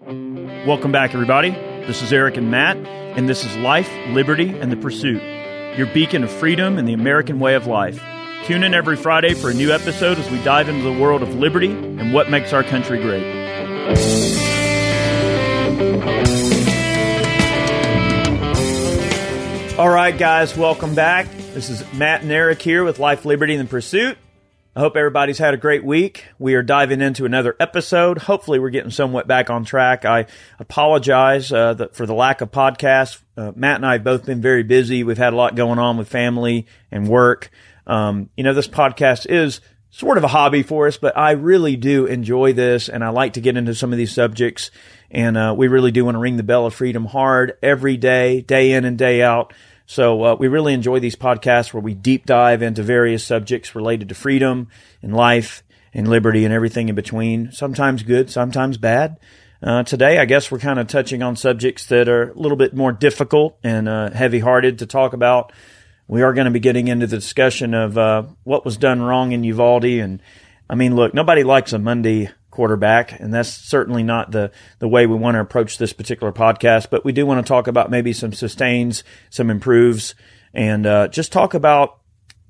Welcome back, everybody. This is Eric and Matt, and this is Life, Liberty, and the Pursuit, your beacon of freedom and the American way of life. Tune in every Friday for a new episode as we dive into the world of liberty and what makes our country great. All right, guys, welcome back. This is Matt and Eric here with Life, Liberty, and the Pursuit. I hope everybody's had a great week. We are diving into another episode. Hopefully, we're getting somewhat back on track. I apologize uh, the, for the lack of podcasts. Uh, Matt and I have both been very busy. We've had a lot going on with family and work. Um, you know, this podcast is sort of a hobby for us, but I really do enjoy this, and I like to get into some of these subjects. And uh, we really do want to ring the bell of freedom hard every day, day in and day out. So uh, we really enjoy these podcasts where we deep dive into various subjects related to freedom and life and liberty and everything in between. Sometimes good, sometimes bad. Uh, today, I guess we're kind of touching on subjects that are a little bit more difficult and uh, heavy-hearted to talk about. We are going to be getting into the discussion of uh, what was done wrong in Uvalde, and I mean, look, nobody likes a Monday quarterback, and that's certainly not the the way we want to approach this particular podcast. But we do want to talk about maybe some sustains, some improves, and uh, just talk about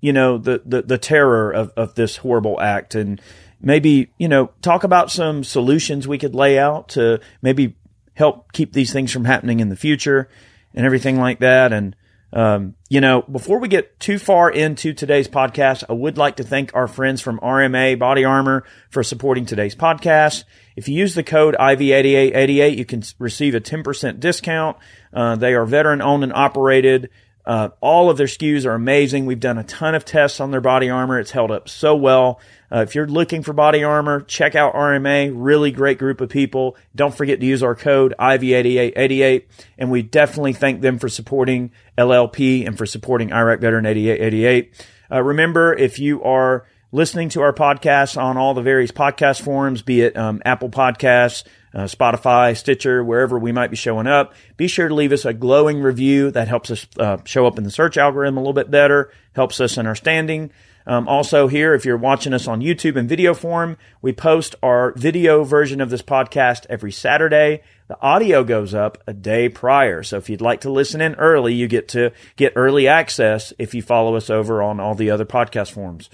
you know the the, the terror of, of this horrible act, and maybe you know talk about some solutions we could lay out to maybe help keep these things from happening in the future, and everything like that, and um, you know, before we get too far into today's podcast, I would like to thank our friends from RMA Body Armor for supporting today's podcast. If you use the code IV8888, you can receive a 10% discount. Uh, they are veteran owned and operated. Uh, all of their SKUs are amazing. We've done a ton of tests on their body armor. It's held up so well. Uh, if you're looking for body armor, check out RMA. Really great group of people. Don't forget to use our code IV8888. And we definitely thank them for supporting LLP and for supporting Iraq Veteran 8888. Uh, remember, if you are listening to our podcast on all the various podcast forums, be it um, Apple Podcasts, uh, Spotify, Stitcher, wherever we might be showing up. Be sure to leave us a glowing review. That helps us uh, show up in the search algorithm a little bit better, helps us in our standing. Um, also, here, if you're watching us on YouTube in video form, we post our video version of this podcast every Saturday. The audio goes up a day prior. So if you'd like to listen in early, you get to get early access if you follow us over on all the other podcast forms.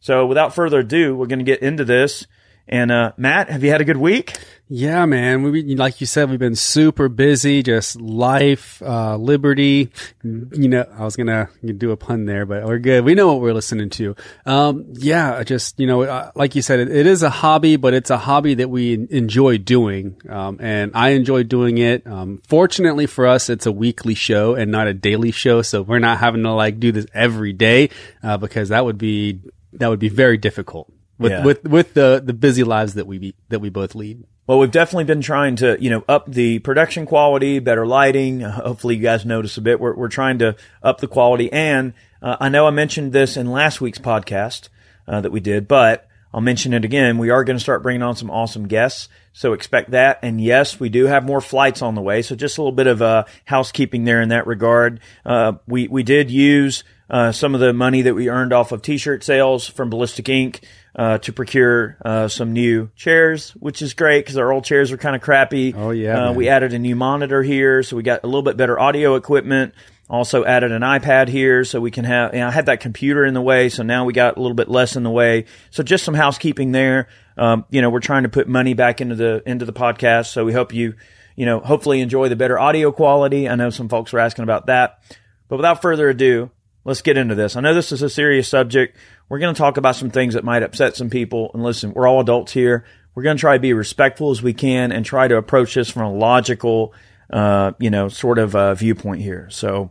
So without further ado, we're going to get into this. And uh, Matt, have you had a good week? Yeah, man. We like you said, we've been super busy, just life, uh, liberty. You know, I was gonna do a pun there, but we're good. We know what we're listening to. Um, yeah, just you know, like you said, it, it is a hobby, but it's a hobby that we enjoy doing, um, and I enjoy doing it. Um, fortunately for us, it's a weekly show and not a daily show, so we're not having to like do this every day uh, because that would be that would be very difficult with yeah. with with the the busy lives that we that we both lead. Well, we've definitely been trying to, you know, up the production quality, better lighting. Hopefully you guys notice a bit. We're, we're trying to up the quality. And, uh, I know I mentioned this in last week's podcast, uh, that we did, but I'll mention it again. We are going to start bringing on some awesome guests. So expect that. And yes, we do have more flights on the way. So just a little bit of, uh, housekeeping there in that regard. Uh, we, we did use, uh, some of the money that we earned off of t-shirt sales from Ballistic Ink uh, to procure uh, some new chairs, which is great because our old chairs are kind of crappy. Oh yeah, uh, we added a new monitor here, so we got a little bit better audio equipment. Also added an iPad here, so we can have. You know, I had that computer in the way, so now we got a little bit less in the way. So just some housekeeping there. Um, you know, we're trying to put money back into the into the podcast, so we hope you, you know, hopefully enjoy the better audio quality. I know some folks were asking about that, but without further ado, let's get into this. I know this is a serious subject. We're going to talk about some things that might upset some people. And listen, we're all adults here. We're going to try to be respectful as we can and try to approach this from a logical, uh, you know, sort of uh, viewpoint here. So,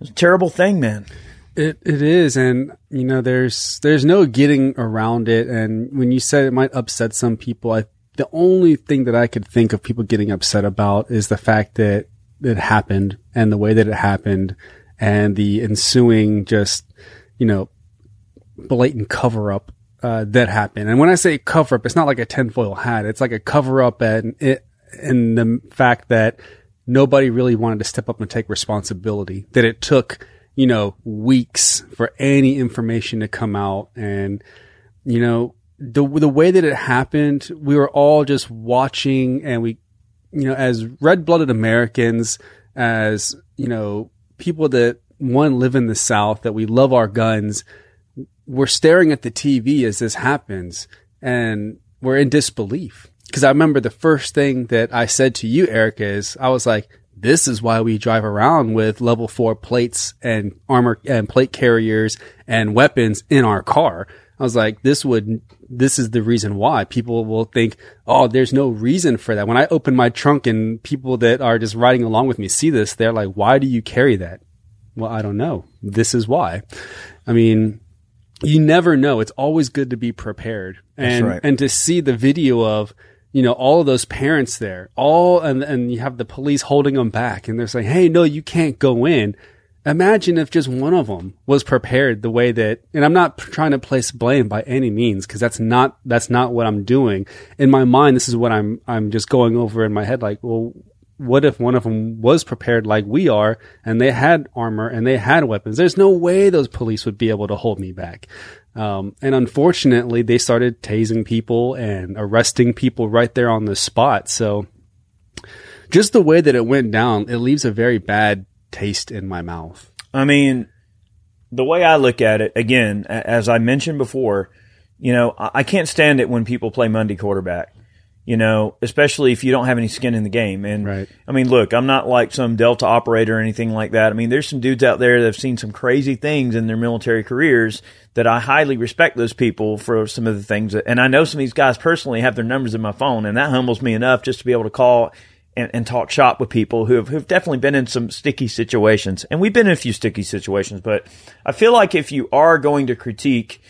it's a terrible thing, man. It it is, and you know, there's there's no getting around it. And when you said it might upset some people, I the only thing that I could think of people getting upset about is the fact that it happened and the way that it happened and the ensuing just you know blatant cover up uh, that happened. And when I say cover up, it's not like a tinfoil hat. It's like a cover up and it, in the fact that nobody really wanted to step up and take responsibility. That it took, you know, weeks for any information to come out. And, you know, the, the way that it happened, we were all just watching and we you know, as red blooded Americans, as, you know, people that one live in the South, that we love our guns, we're staring at the TV as this happens and we're in disbelief. Cause I remember the first thing that I said to you, Eric, is I was like, this is why we drive around with level four plates and armor and plate carriers and weapons in our car. I was like, this would, this is the reason why people will think, oh, there's no reason for that. When I open my trunk and people that are just riding along with me see this, they're like, why do you carry that? Well, I don't know. This is why. I mean, you never know. It's always good to be prepared and, right. and to see the video of, you know, all of those parents there, all, and, and you have the police holding them back and they're saying, Hey, no, you can't go in. Imagine if just one of them was prepared the way that, and I'm not trying to place blame by any means, because that's not, that's not what I'm doing. In my mind, this is what I'm, I'm just going over in my head. Like, well, what if one of them was prepared like we are and they had armor and they had weapons? There's no way those police would be able to hold me back. Um, and unfortunately, they started tasing people and arresting people right there on the spot. So just the way that it went down, it leaves a very bad taste in my mouth. I mean, the way I look at it, again, as I mentioned before, you know, I can't stand it when people play Monday quarterback. You know, especially if you don't have any skin in the game. And Right. I mean, look, I'm not like some Delta operator or anything like that. I mean, there's some dudes out there that have seen some crazy things in their military careers that I highly respect those people for some of the things. That, and I know some of these guys personally have their numbers in my phone, and that humbles me enough just to be able to call and, and talk shop with people who have who've definitely been in some sticky situations. And we've been in a few sticky situations, but I feel like if you are going to critique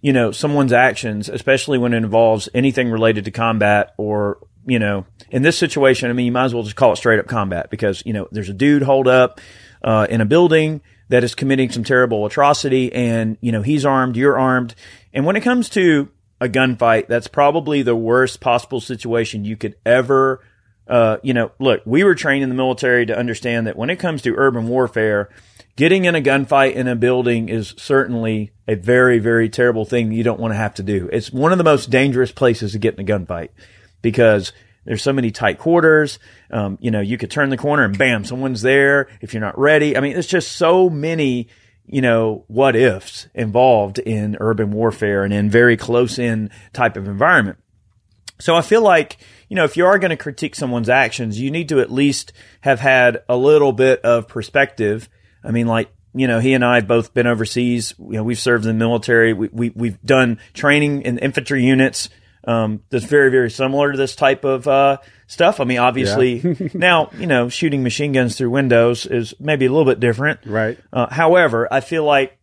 you know, someone's actions, especially when it involves anything related to combat or, you know, in this situation, I mean, you might as well just call it straight up combat because, you know, there's a dude holed up, uh, in a building that is committing some terrible atrocity and, you know, he's armed, you're armed. And when it comes to a gunfight, that's probably the worst possible situation you could ever, uh, you know, look, we were trained in the military to understand that when it comes to urban warfare, getting in a gunfight in a building is certainly a very, very terrible thing you don't want to have to do. It's one of the most dangerous places to get in a gunfight because there's so many tight quarters. Um, you know, you could turn the corner and bam, someone's there if you're not ready. I mean, there's just so many, you know, what ifs involved in urban warfare and in very close in type of environment. So I feel like, you know, if you are going to critique someone's actions, you need to at least have had a little bit of perspective I mean, like, you know, he and I have both been overseas. You know, we've served in the military. We, we, we've done training in infantry units. Um, that's very, very similar to this type of, uh, stuff. I mean, obviously now, you know, shooting machine guns through windows is maybe a little bit different. Right. Uh, however, I feel like,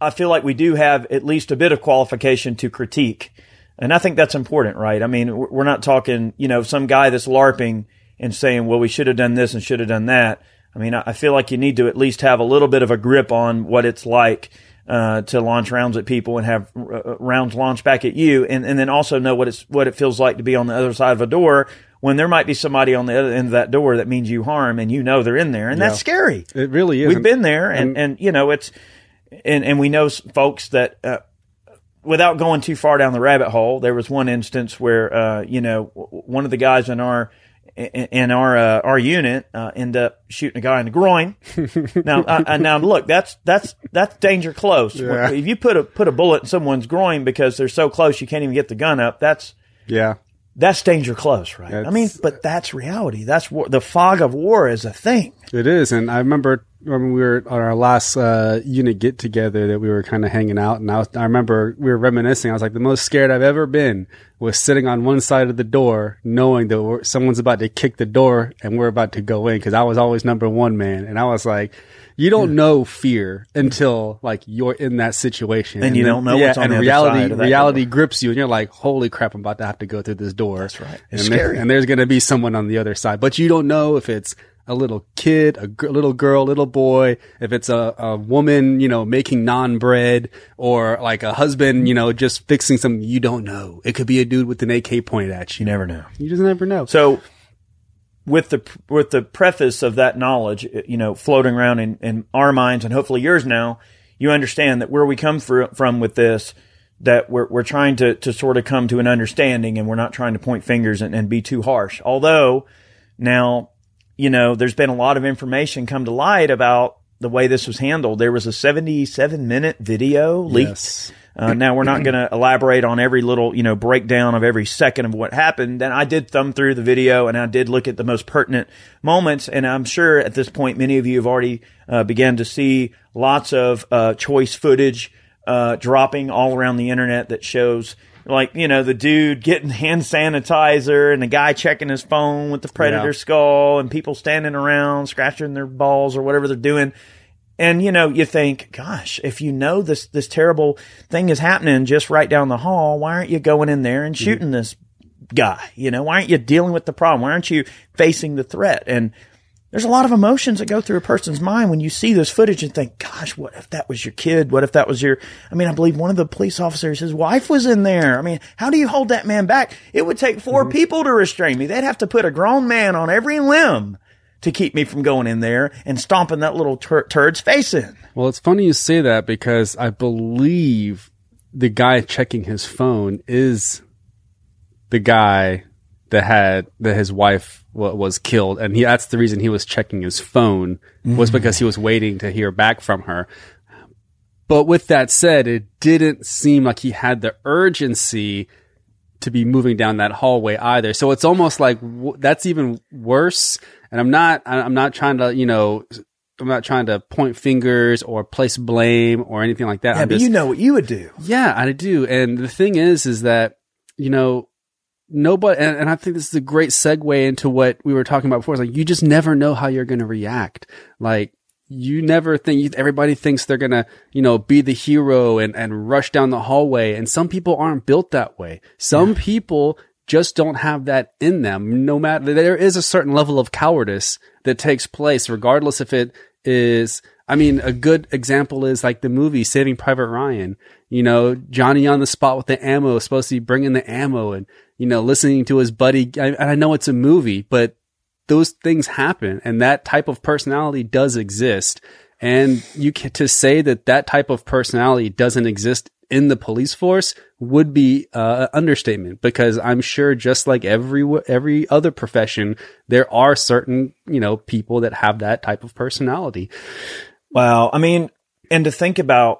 I feel like we do have at least a bit of qualification to critique. And I think that's important, right? I mean, we're not talking, you know, some guy that's LARPing and saying, well, we should have done this and should have done that. I mean, I feel like you need to at least have a little bit of a grip on what it's like uh, to launch rounds at people and have uh, rounds launched back at you, and, and then also know what it's what it feels like to be on the other side of a door when there might be somebody on the other end of that door that means you harm, and you know they're in there, and Yeah. that's scary. It really is. We've been there, and, and you know it's, and and we know folks that. Uh, Without going too far down the rabbit hole, there was one instance where, uh, you know, one of the guys in our in our uh, our unit uh, end up shooting a guy in the groin. now, I, I, now look, that's that's that's danger close. Yeah. If you put a put a bullet in someone's groin because they're so close you can't even get the gun up, that's yeah. that's danger close, right? I mean, but that's reality. That's war. The fog of war is a thing. It is, and I remember when we were on our last uh, unit get together that we were kind of hanging out, and I, was, I remember we were reminiscing. I was like, the most scared I've ever been was sitting on one side of the door, knowing that we're, someone's about to kick the door and we're about to go in, because I was always number one man, and I was like. You don't know fear until like you're in that situation, And you then- don't know yeah, what's on and the other reality. side of that reality grips you, and you're like, "Holy crap! I'm about to have to go through this door." That's right. And It's there- scary. and there's going to be someone on the other side, but you don't know if it's a little kid, a little girl, little boy, if it's a, a woman, you know, making naan bread or like a husband, you know, just fixing something you don't know. It could be a dude with an AK pointed at You you. never know. You just never know. So, with the with the preface of that knowledge, uh, you know, floating around in, in our minds and hopefully yours now, you understand that where we come fr- from with this, that we're we're trying to to sort of come to an understanding, and we're not trying to point fingers and, and be too harsh. Although, Now, you know, there's been a lot of information come to light about the way this was handled. There was a 77 minute video leaked. Yes. Uh, now we're not going to elaborate on every little, you know, breakdown of every second of what happened. And I did thumb through the video and I did look at the most pertinent moments. And I'm sure at this point, many of you have already uh, began to see lots of uh, choice footage uh, dropping all around the internet that shows like you know the dude getting hand sanitizer and the guy checking his phone with the predator Yeah. skull and people standing around scratching their balls or whatever they're doing. And you know you think gosh if you know this this terrible thing is happening just right down the hall why aren't you going in there and mm-hmm. shooting this guy? You know why aren't you dealing with the problem? Why aren't you facing the threat? And there's a lot of emotions that go through a person's mind when you see this footage and think, gosh, what if that was your kid? What if that was your, I mean, I believe one of the police officers, his wife was in there. I mean, how do you hold that man back? It would take 4 mm-hmm. people to restrain me. They'd have to put a grown man on every limb to keep me from going in there and stomping that little tur- turd's face in. Well, it's funny you say that because I believe the guy checking his phone is the guy that had that his wife was killed, and he that's the reason he was checking his phone was mm. because he was waiting to hear back from her. But with that said, it didn't seem like he had the urgency to be moving down that hallway either. So it's almost like w- that's even worse. And I'm not, I'm not trying to, you know, I'm not trying to point fingers or place blame or anything like that. Yeah, I'm but just- you know what you would do. yeah, I do. And the thing is, is that, you know, nobody, and, and I think this is a great segue into what we were talking about before. It's like, you just never know how you're going to react. Like, you never think, everybody thinks they're going to, you know, be the hero and, and rush down the hallway. And some people aren't built that way. Some people just don't have that in them. No matter, there is a certain level of cowardice that takes place, regardless if it is, I mean, a good example is like the movie Saving Private Ryan. You know, Johnny on the spot with the ammo, supposed to be bringing the ammo and, you know, listening to his buddy. I, and I know it's a movie, but those things happen and that type of personality does exist. And you can, to say that that type of personality doesn't exist in the police force would be uh, an understatement because I'm sure just like every every other profession there are certain you know people that have that type of personality Wow. I mean, and to think about,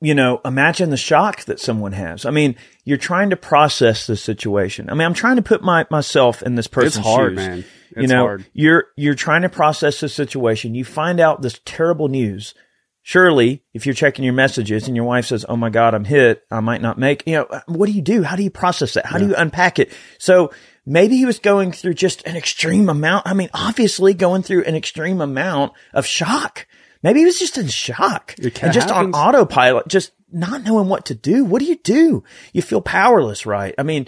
you know, imagine the shock that someone has. I mean, you're trying to process the situation. I mean, I'm trying to put my, myself in this person's it's hard shoes. man it's you know, hard you're, you're trying to process the situation. You find out this terrible news. Surely, if you're checking your messages and your wife says, Oh my God, I'm hit. I might not make, you know, what do you do? How do you process that? How do you unpack it? So maybe he was going through just an extreme amount. I mean, obviously going through an extreme amount of shock. Maybe he was just in shock and just happens. on autopilot, just not knowing what to do. What do you do? You feel powerless, right? I mean,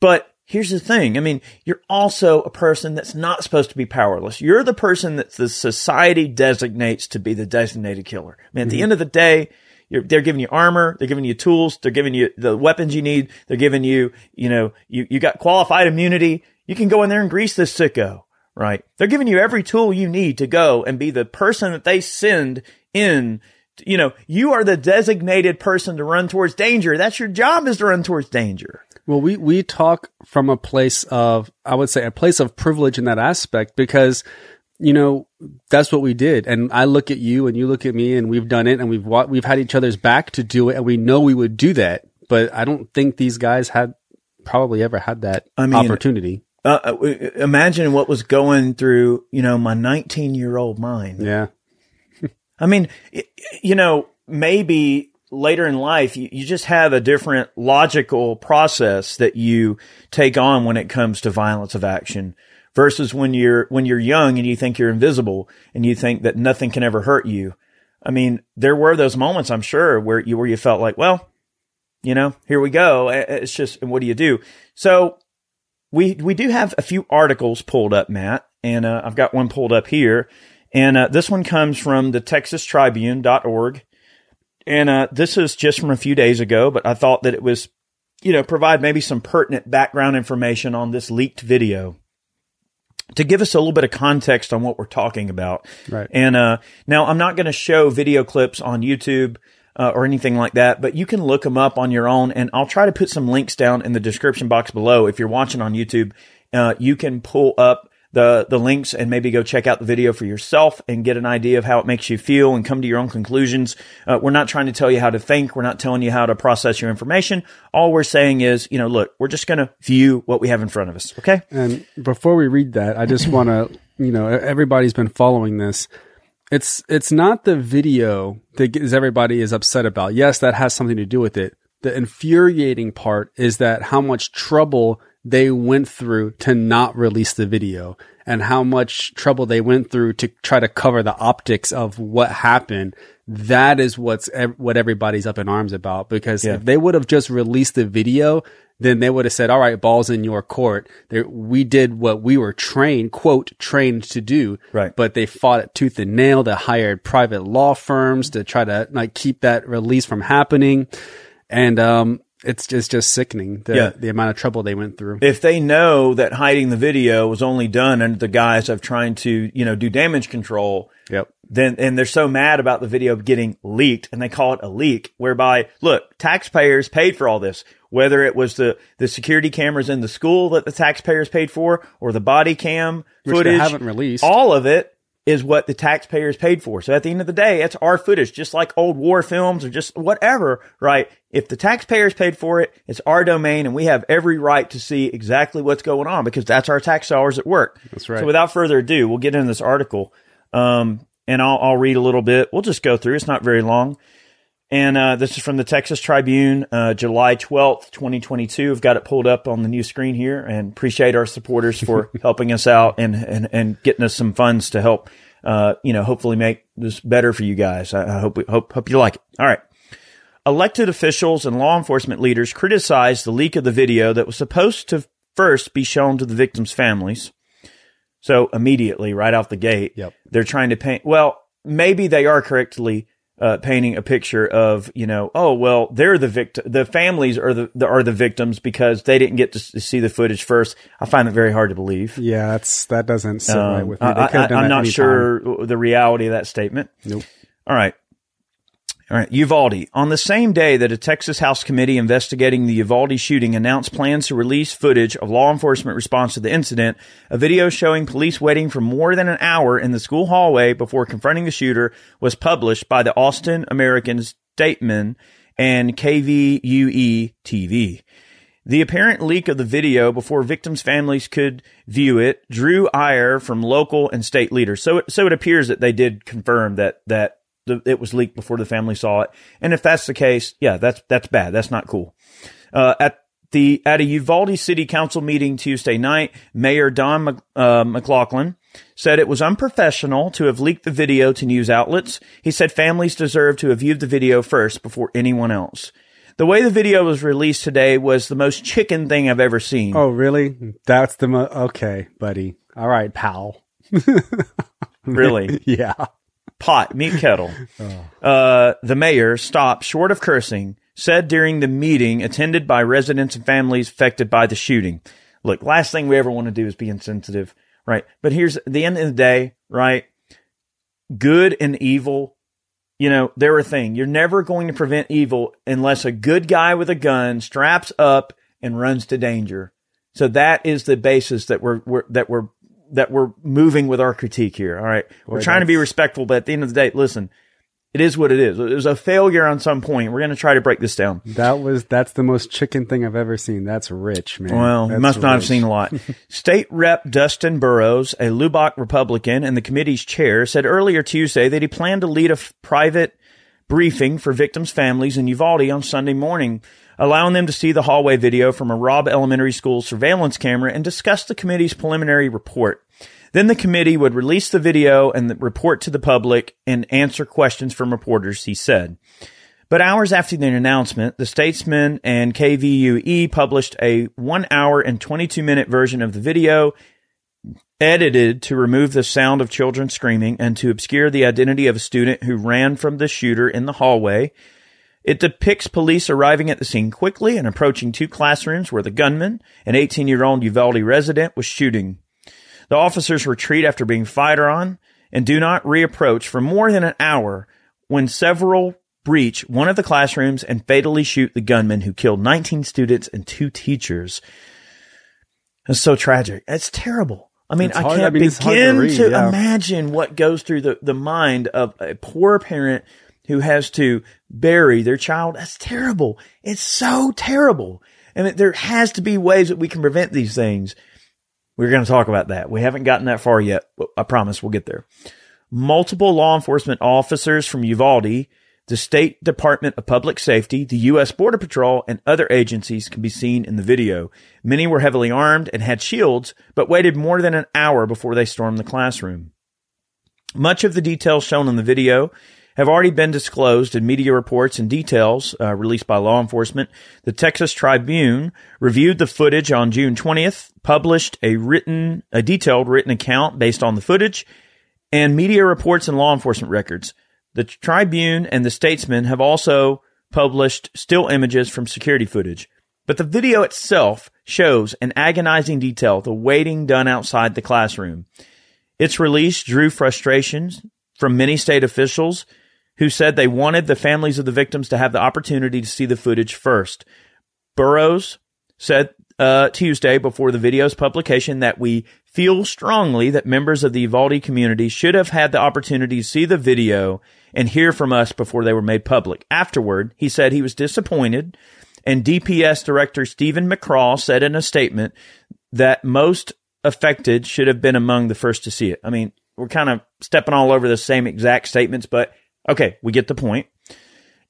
but here's the thing. I mean, you're also a person that's not supposed to be powerless. You're the person that the society designates to be the designated killer. I mean, at the mm-hmm. end of the day, you're, they're giving you armor. They're giving you tools. They're giving you the weapons you need. They're giving you, you know, you, you got qualified immunity. You can go in there and grease this sicko, right? They're giving you every tool you need to go and be the person that they send in. You know, you are the designated person to run towards danger. That's your job is to run towards danger. Well, we, we talk from a place of, I would say, a place of privilege in that aspect because, you know, that's what we did. And I look at you and you look at me and we've done it and we've, we've had each other's back to do it and we know we would do that. But I don't think these guys had probably ever had that I mean, opportunity. Uh, uh, imagine what was going through, you know, my 19 year old mind. Yeah. I mean, you know, maybe later in life, you, you just have a different logical process that you take on when it comes to violence of action versus when you're, when you're young and you think you're invisible and you think that nothing can ever hurt you. I mean, there were those moments, I'm sure, where you, where you felt like, well, you know, here we go. It's just, and what do you do? So we, we do have a few articles pulled up, Matt, and, uh, I've got one pulled up here. And uh, this one comes from the texastribune.org. And uh, this is just from a few days ago, but I thought that it was, you know, provide maybe some pertinent background information on this leaked video to give us a little bit of context on what we're talking about. Right. And uh, now I'm not going to show video clips on YouTube uh, or anything like that, but you can look them up on your own. And I'll try to put some links down in the description box below. If you're watching on YouTube, uh, you can pull up the the links and maybe go check out the video for yourself and get an idea of how it makes you feel and come to your own conclusions. Uh, we're not trying to tell you how to think. We're not telling you how to process your information. All we're saying is, you know, look, we're just going to view what we have in front of us. Okay. And before we read that, I just want to, you know, everybody's been following this. It's it's not the video that gets everybody is upset about. Yes, that has something to do with it. The infuriating part is that how much trouble they went through to not release the video and how much trouble they went through to try to cover the optics of what happened. That is what's what everybody's up in arms about because yeah. if they would have just released the video, then they would have said, all right, balls in your court. There, we did what we were trained, quote, trained to do. Right. But they fought it tooth and nail. They hired private law firms to try to like keep that release from happening. And, um, it's just just sickening the yeah. the amount of trouble they went through. If they know that hiding the video was only done under the guise of trying to, you know, do damage control, yep. Then and they're so mad about the video getting leaked and they call it a leak whereby look, taxpayers paid for all this, whether it was the the security cameras in the school that the taxpayers paid for or the body cam Which footage haven't released. All of it is what the taxpayers paid for. So at the end of the day, it's our footage, just like old war films or just whatever, right? If the taxpayers paid for it, it's our domain and we have every right to see exactly what's going on because that's our tax dollars at work. That's right. So without further ado, we'll get into this article. Um, and I'll, I'll read a little bit. We'll just go through. It's not very long. And uh, this is from the Texas Tribune, uh, July 12th, 2022. I've got it pulled up on the new screen here and appreciate our supporters for helping us out and, and, and getting us some funds to help, uh, you know, hopefully make this better for you guys. I, I hope, hope, hope you like it. All right. Elected officials and law enforcement leaders criticized the leak of the video that was supposed to first be shown to the victims' families. So immediately, right out the gate, yep. they're trying to paint, well, maybe they are correctly uh, painting a picture of you know oh well they're the victim the families are the, the, are the victims because they didn't get to see the footage first. I find it very hard to believe. Yeah that's that doesn't sit um, right with me. I, am not sure time. the reality of that statement. Nope. All right all right, Uvalde. On the same day that a Texas House committee investigating the Uvalde shooting announced plans to release footage of law enforcement response to the incident, a video showing police waiting for more than an hour in the school hallway before confronting the shooter was published by the Austin American Statesman and KVUE TV. The apparent leak of the video before victims' families could view it drew ire from local and state leaders. So, it, so it appears that they did confirm that that the, it was leaked before the family saw it. And if that's the case, yeah, that's that's bad. That's not cool. Uh, at the at a Uvalde City Council meeting Tuesday night, Mayor Don uh, McLaughlin said it was unprofessional to have leaked the video to news outlets. He said families deserve to have viewed the video first before anyone else. The way the video was released today was the most chicken thing I've ever seen. Oh, really? That's the mo- okay, buddy. All right, pal. really? yeah pot, meet kettle. Oh. Uh, the mayor stopped short of cursing, said during the meeting attended by residents and families affected by the shooting. Look, last thing we ever want to do is be insensitive, right? But here's the end of the day, right? Good and evil, you know, they're a thing. You're never going to prevent evil unless a good guy with a gun straps up and runs to danger. So that is the basis that we're, we're that we're that we're moving with our critique here. All right. Boy, we're trying to be respectful, but at the end of the day, listen, it is what it is. It was a failure on some point. We're going to try to break this down. That was, that's the most chicken thing I've ever seen. That's rich, man. Well, that's must rich. not have seen a lot. State Rep Dustin Burrows, a Lubbock Republican and the committee's chair, said earlier Tuesday that he planned to lead a f- private briefing for victims' families in Uvalde on Sunday morning allowing them to see the hallway video from a Robb Elementary School surveillance camera and discuss the committee's preliminary report. Then the committee would release the video and the report to the public and answer questions from reporters, he said. But hours after the announcement, the Statesman and KVUE published a one hour and 22 minute version of the video edited to remove the sound of children screaming and to obscure the identity of a student who ran from the shooter in the hallway it depicts police arriving at the scene quickly and approaching two classrooms where the gunman, an 18 year old Uvalde resident, was shooting. The officers retreat after being fired on and do not reapproach for more than an hour when several breach one of the classrooms and fatally shoot the gunman who killed 19 students and two teachers. It's so tragic. It's terrible. I mean, It's I hard- can't I mean, hard to begin to, yeah. imagine what goes through the, the mind of a poor parent who has to bury their child. That's terrible. It's so terrible. Mean, there has to be ways that we can prevent these things. We're going to talk about that. We haven't gotten that far yet, but I promise we'll get there. Multiple law enforcement officers from Uvalde, the State Department of Public Safety, the U.S. Border Patrol, and other agencies can be seen in the video. Many were heavily armed and had shields, but waited more than an hour before they stormed the classroom. Much of the details shown in the video have already been disclosed in media reports and details uh, released by law enforcement. The Texas Tribune reviewed the footage on June 20th, published a written, a detailed written account based on the footage, and media reports and law enforcement records. The Tribune and the Statesman have also published still images from security footage. But the video itself shows in agonizing detail the waiting done outside the classroom. Its release drew frustrations from many state officials who said they wanted the families of the victims to have the opportunity to see the footage first. Burrows said uh, Tuesday before the video's publication that we feel strongly that members of the Uvalde community should have had the opportunity to see the video and hear from us before they were made public. Afterward, he said he was disappointed, and DPS Director Steven McCraw said in a statement that most affected should have been among the first to see it. I mean, we're kind of stepping all over the same exact statements, but okay, we get the point.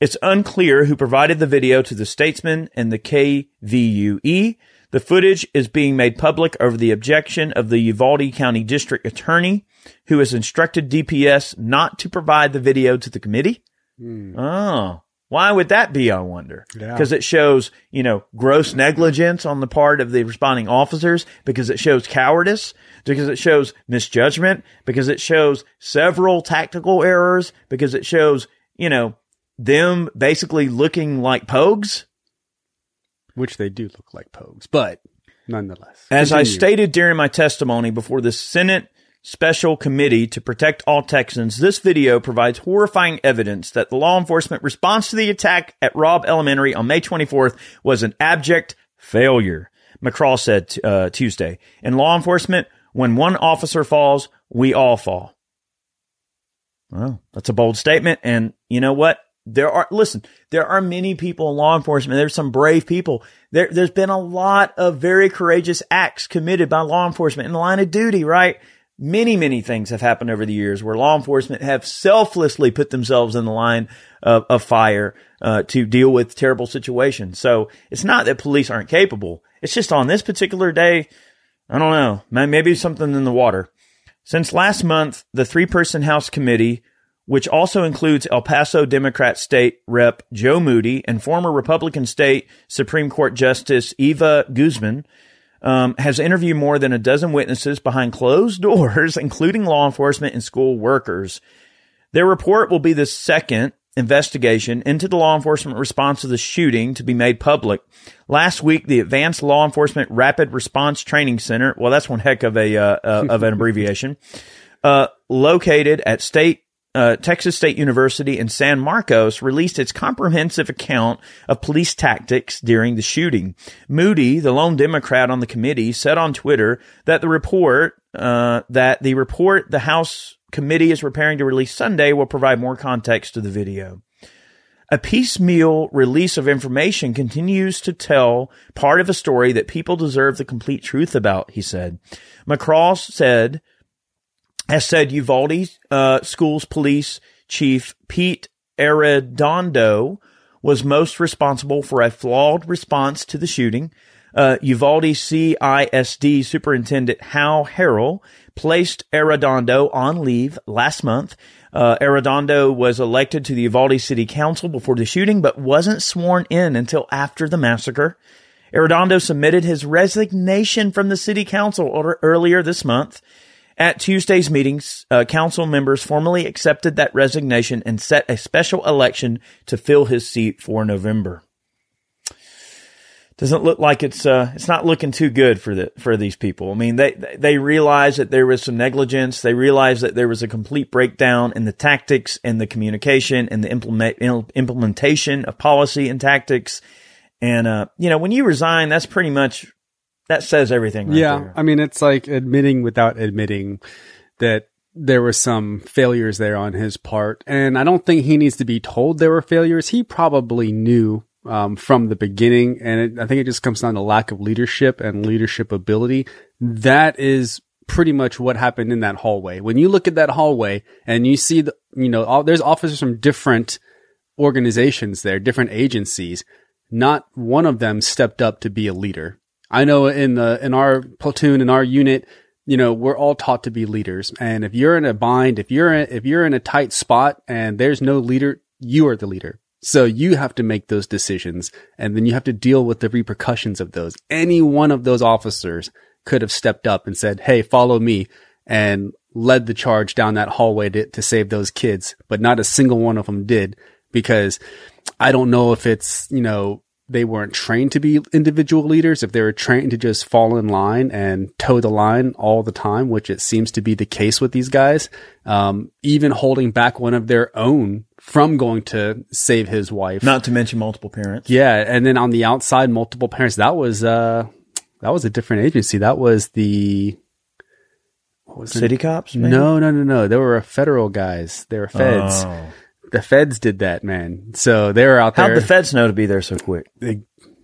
It's unclear who provided the video to the Statesman and the KVUE. The footage is being made public over the objection of the Uvalde County District Attorney, who has instructed DPS not to provide the video to the committee. Hmm. Oh, why would that be? I wonder. Yeah. Because it shows, you know, gross negligence on the part of the responding officers, because it shows cowardice, because it shows misjudgment, because it shows several tactical errors, because it shows, you know, them basically looking like pogues. which they do look like pogues, but nonetheless. As I stated during my testimony before the Senate Special Committee to Protect All Texans, this video provides horrifying evidence that the law enforcement response to the attack at Robb Elementary on May 24th was an abject failure, McCraw said uh, Tuesday. In law enforcement, when one officer falls, we all fall. Well, that's a bold statement. And you know what? There are, listen, there are many people in law enforcement. There's some brave people. There, there's been a lot of very courageous acts committed by law enforcement in the line of duty, right? Many, many things have happened over the years where law enforcement have selflessly put themselves in the line of, of fire uh, to deal with terrible situations. So it's not that police aren't capable. It's just on this particular day, I don't know, may- maybe something in the water. Since last month, the three person House committee, which also includes El Paso Democrat State Rep Joe Moody and former Republican State Supreme Court Justice Eva Guzman, um, has interviewed more than a dozen witnesses behind closed doors, including law enforcement and school workers. Their report will be the second investigation into the law enforcement response to the shooting to be made public. Last week, the Advanced Law Enforcement Rapid Response Training Center, well, that's one heck of a, uh, uh, of an abbreviation, uh, located at state uh, Texas State University in San Marcos released its comprehensive account of police tactics during the shooting. Moody, the lone Democrat on the committee, said on Twitter that the report uh, that the report the House committee is preparing to release Sunday will provide more context to the video. A piecemeal release of information continues to tell part of a story that people deserve the complete truth about, he said. McCraw said, has said Uvalde uh, Schools Police Chief Pete Arredondo was most responsible for a flawed response to the shooting. Uh, Uvalde CISD Superintendent Hal Harrell placed Arredondo on leave last month. Uh, Arredondo was elected to the Uvalde City Council before the shooting, but wasn't sworn in until after the massacre. Arredondo submitted his resignation from the city council earlier this month. At Tuesday's meetings, uh, council members formally accepted that resignation and set a special election to fill his seat for November. Doesn't look like it's uh, it's not looking too good for the for these people. I mean, they they realize that there was some negligence. They realize that there was a complete breakdown in the tactics and the communication and the implement implementation of policy and tactics. And uh, you know, when you resign, that's pretty much that says everything. Right yeah, there. I mean, it's like admitting without admitting that there were some failures there on his part, and I don't think he needs to be told there were failures. He probably knew um, from the beginning, and it, I think it just comes down to lack of leadership and leadership ability. That is pretty much what happened in that hallway. When you look at that hallway and you see the, you know, all, there's officers from different organizations there, different agencies. Not one of them stepped up to be a leader. I know in the, in our platoon, in our unit, you know, we're all taught to be leaders. And if you're in a bind, if you're in, if you're in a tight spot and there's no leader, you are the leader. So you have to make those decisions and then you have to deal with the repercussions of those. Any one of those officers could have stepped up and said, Hey, follow me and led the charge down that hallway to, to save those kids, but not a single one of them did because I don't know if it's, you know, they weren't trained to be individual leaders, if they were trained to just fall in line and toe the line all the time, which it seems to be the case with these guys, um, even holding back one of their own from going to save his wife. Not to mention multiple parents. Yeah. And then on the outside, multiple parents. That was, uh, that was a different agency. That was the, what was City it? cops? maybe? No, no, no, no. They were federal guys. They were feds. Oh. The feds did that, man. So they were out there. How'd the feds know to be there so quick? They-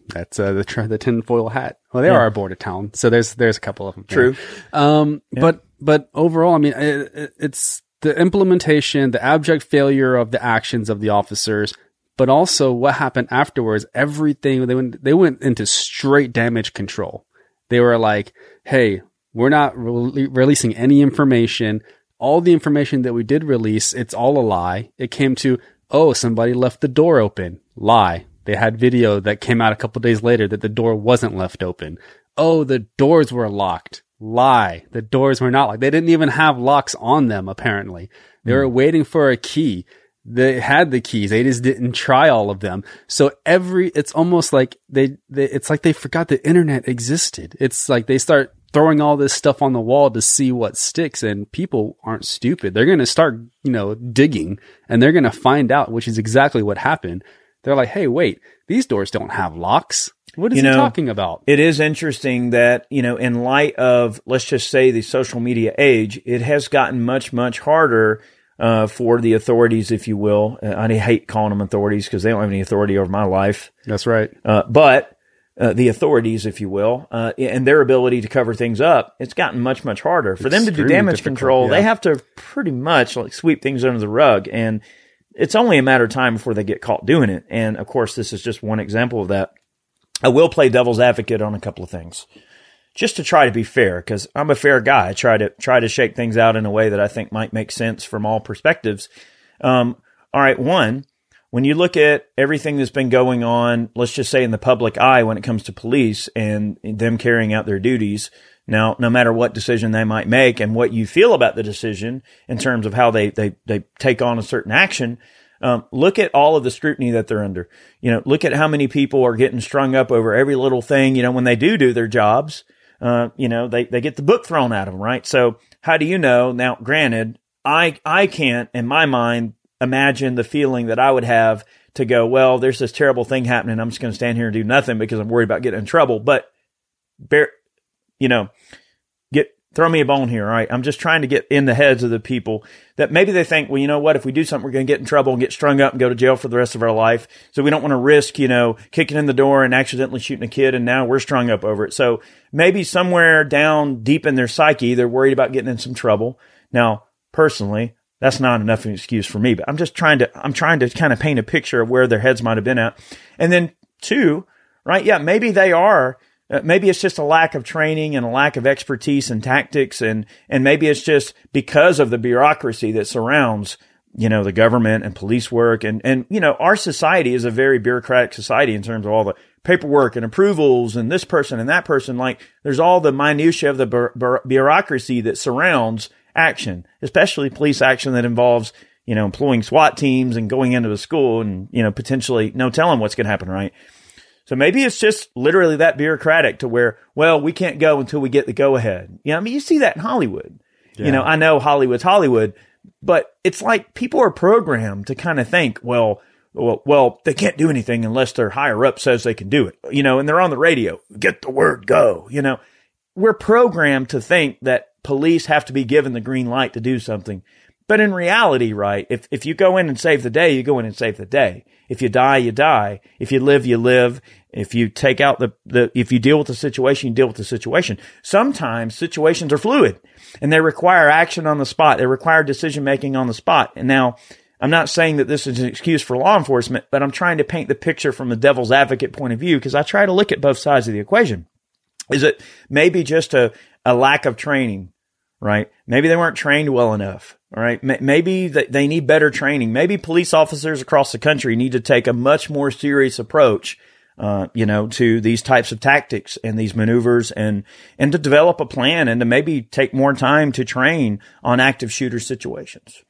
that's uh, the tr- the tinfoil hat. Well, they Yeah. are a border town, so there's there's a couple of them. True. Um, but but overall, I mean, it, it- it's the implementation, the abject failure of the actions of the officers, but also what happened afterwards. Everything they went they went into straight damage control. They were like, "Hey, we're not re- releasing any information. All the information that we did release, it's all a lie. It came to, oh, somebody left the door open. Lie. They had video that came out a couple days later that the door wasn't left open. Oh, the doors were locked. Lie. The doors were not locked. They didn't even have locks on them, apparently. They were hmm. waiting for a key. They had the keys. They just didn't try all of them. So every, it's almost like they, they, it's like they forgot the internet existed. It's like they start throwing all this stuff on the wall to see what sticks and people aren't stupid. They're going to start, you know, digging and they're going to find out, which is exactly what happened. They're like, Hey, wait, these doors don't have locks. What is You he talking about? It is interesting that, you know, in light of, let's just say the social media age, it has gotten much, much harder uh, for the authorities, if you will. Uh, I hate calling them authorities because they don't have any authority over my life. That's right. Uh, but uh, the authorities, if you will, uh, and their ability to cover things up, it's gotten much, much harder for them to do damage control. They have to pretty much like sweep things under the rug, and it's only a matter of time before they get caught doing it. And of course, this is just one example of that. I will play devil's advocate on a couple of things, just to try to be fair, because I'm a fair guy. I try to try to shake things out in a way that I think might make sense from all perspectives. Um, all right, one, when you look at everything that's been going on, let's just say in the public eye when it comes to police and them carrying out their duties. Now, no matter what decision they might make and what you feel about the decision in terms of how they, they, they take on a certain action, um, look at all of the scrutiny that they're under. You know, look at how many people are getting strung up over every little thing. You know, when they do do their jobs, uh, you know, they, they get the book thrown at them, right? So how do you know? Now, granted, I, I can't in my mind imagine the feeling that I would have to go, well, there's this terrible thing happening. I'm just going to stand here and do nothing because I'm worried about getting in trouble. But bear, you know, get, throw me a bone here. All right. I'm just trying to get in the heads of the people that maybe they think, well, you know what? If we do something, we're going to get in trouble and get strung up and go to jail for the rest of our life. So we don't want to risk, you know, kicking in the door and accidentally shooting a kid. And now we're strung up over it. So maybe somewhere down deep in their psyche, they're worried about getting in some trouble. Now, personally, that's not enough of an excuse for me, but I'm just trying to, I'm trying to kind of paint a picture of where their heads might have been at. And then two, right? Yeah, maybe they are, uh, maybe it's just a lack of training and a lack of expertise and tactics. And, and maybe it's just because of the bureaucracy that surrounds, you know, the government and police work. And, and, you know, our society is a very bureaucratic society in terms of all the paperwork and approvals and this person and that person. Like there's all the minutia of the bu- bu- bureaucracy that surrounds action, especially police action that involves, you know, employing SWAT teams and going into a school and, you know, potentially no telling what's going to happen, right? So maybe it's just literally that bureaucratic to where, well, we can't go until we get the go ahead. You know, I mean, you see that in Hollywood. You know, I know Hollywood's Hollywood, but it's like people are programmed to kind of think, well, well, well, they can't do anything unless their higher up says they can do it, you know, and they're on the radio. Get the word go, you know. We're programmed to think that police have to be given the green light to do something. But in reality, right, if, if you go in and save the day, you go in and save the day. If you die, you die. If you live, you live. If you take out the, the, if you deal with the situation, you deal with the situation. Sometimes situations are fluid and they require action on the spot. They require decision making on the spot. And now, I'm not saying that this is an excuse for law enforcement, but I'm trying to paint the picture from the devil's advocate point of view because I try to look at both sides of the equation. Is it maybe just a, a lack of training, right? Maybe they weren't trained well enough. All right. Maybe they need better training. Maybe police officers across the country need to take a much more serious approach, uh, you know, to these types of tactics and these maneuvers and, and to develop a plan and to maybe take more time to train on active shooter situations.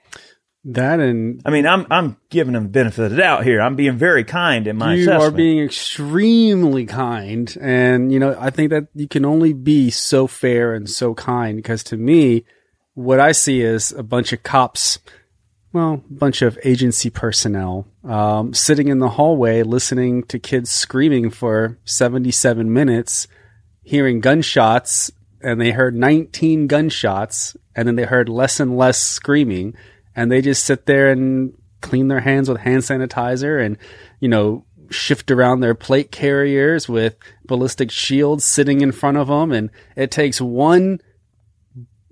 That and I mean, I'm I'm giving them the benefit of the doubt here. I'm being very kind in my you assessment. are being extremely kind, and you know I think that you can only be so fair and so kind because to me, what I see is a bunch of cops, well, a bunch of agency personnel um, sitting in the hallway listening to kids screaming for 77 minutes, hearing gunshots, and they heard 19 gunshots, and then they heard less and less screaming and they just sit there and clean their hands with hand sanitizer and, you know, shift around their plate carriers with ballistic shields sitting in front of them. And it takes one,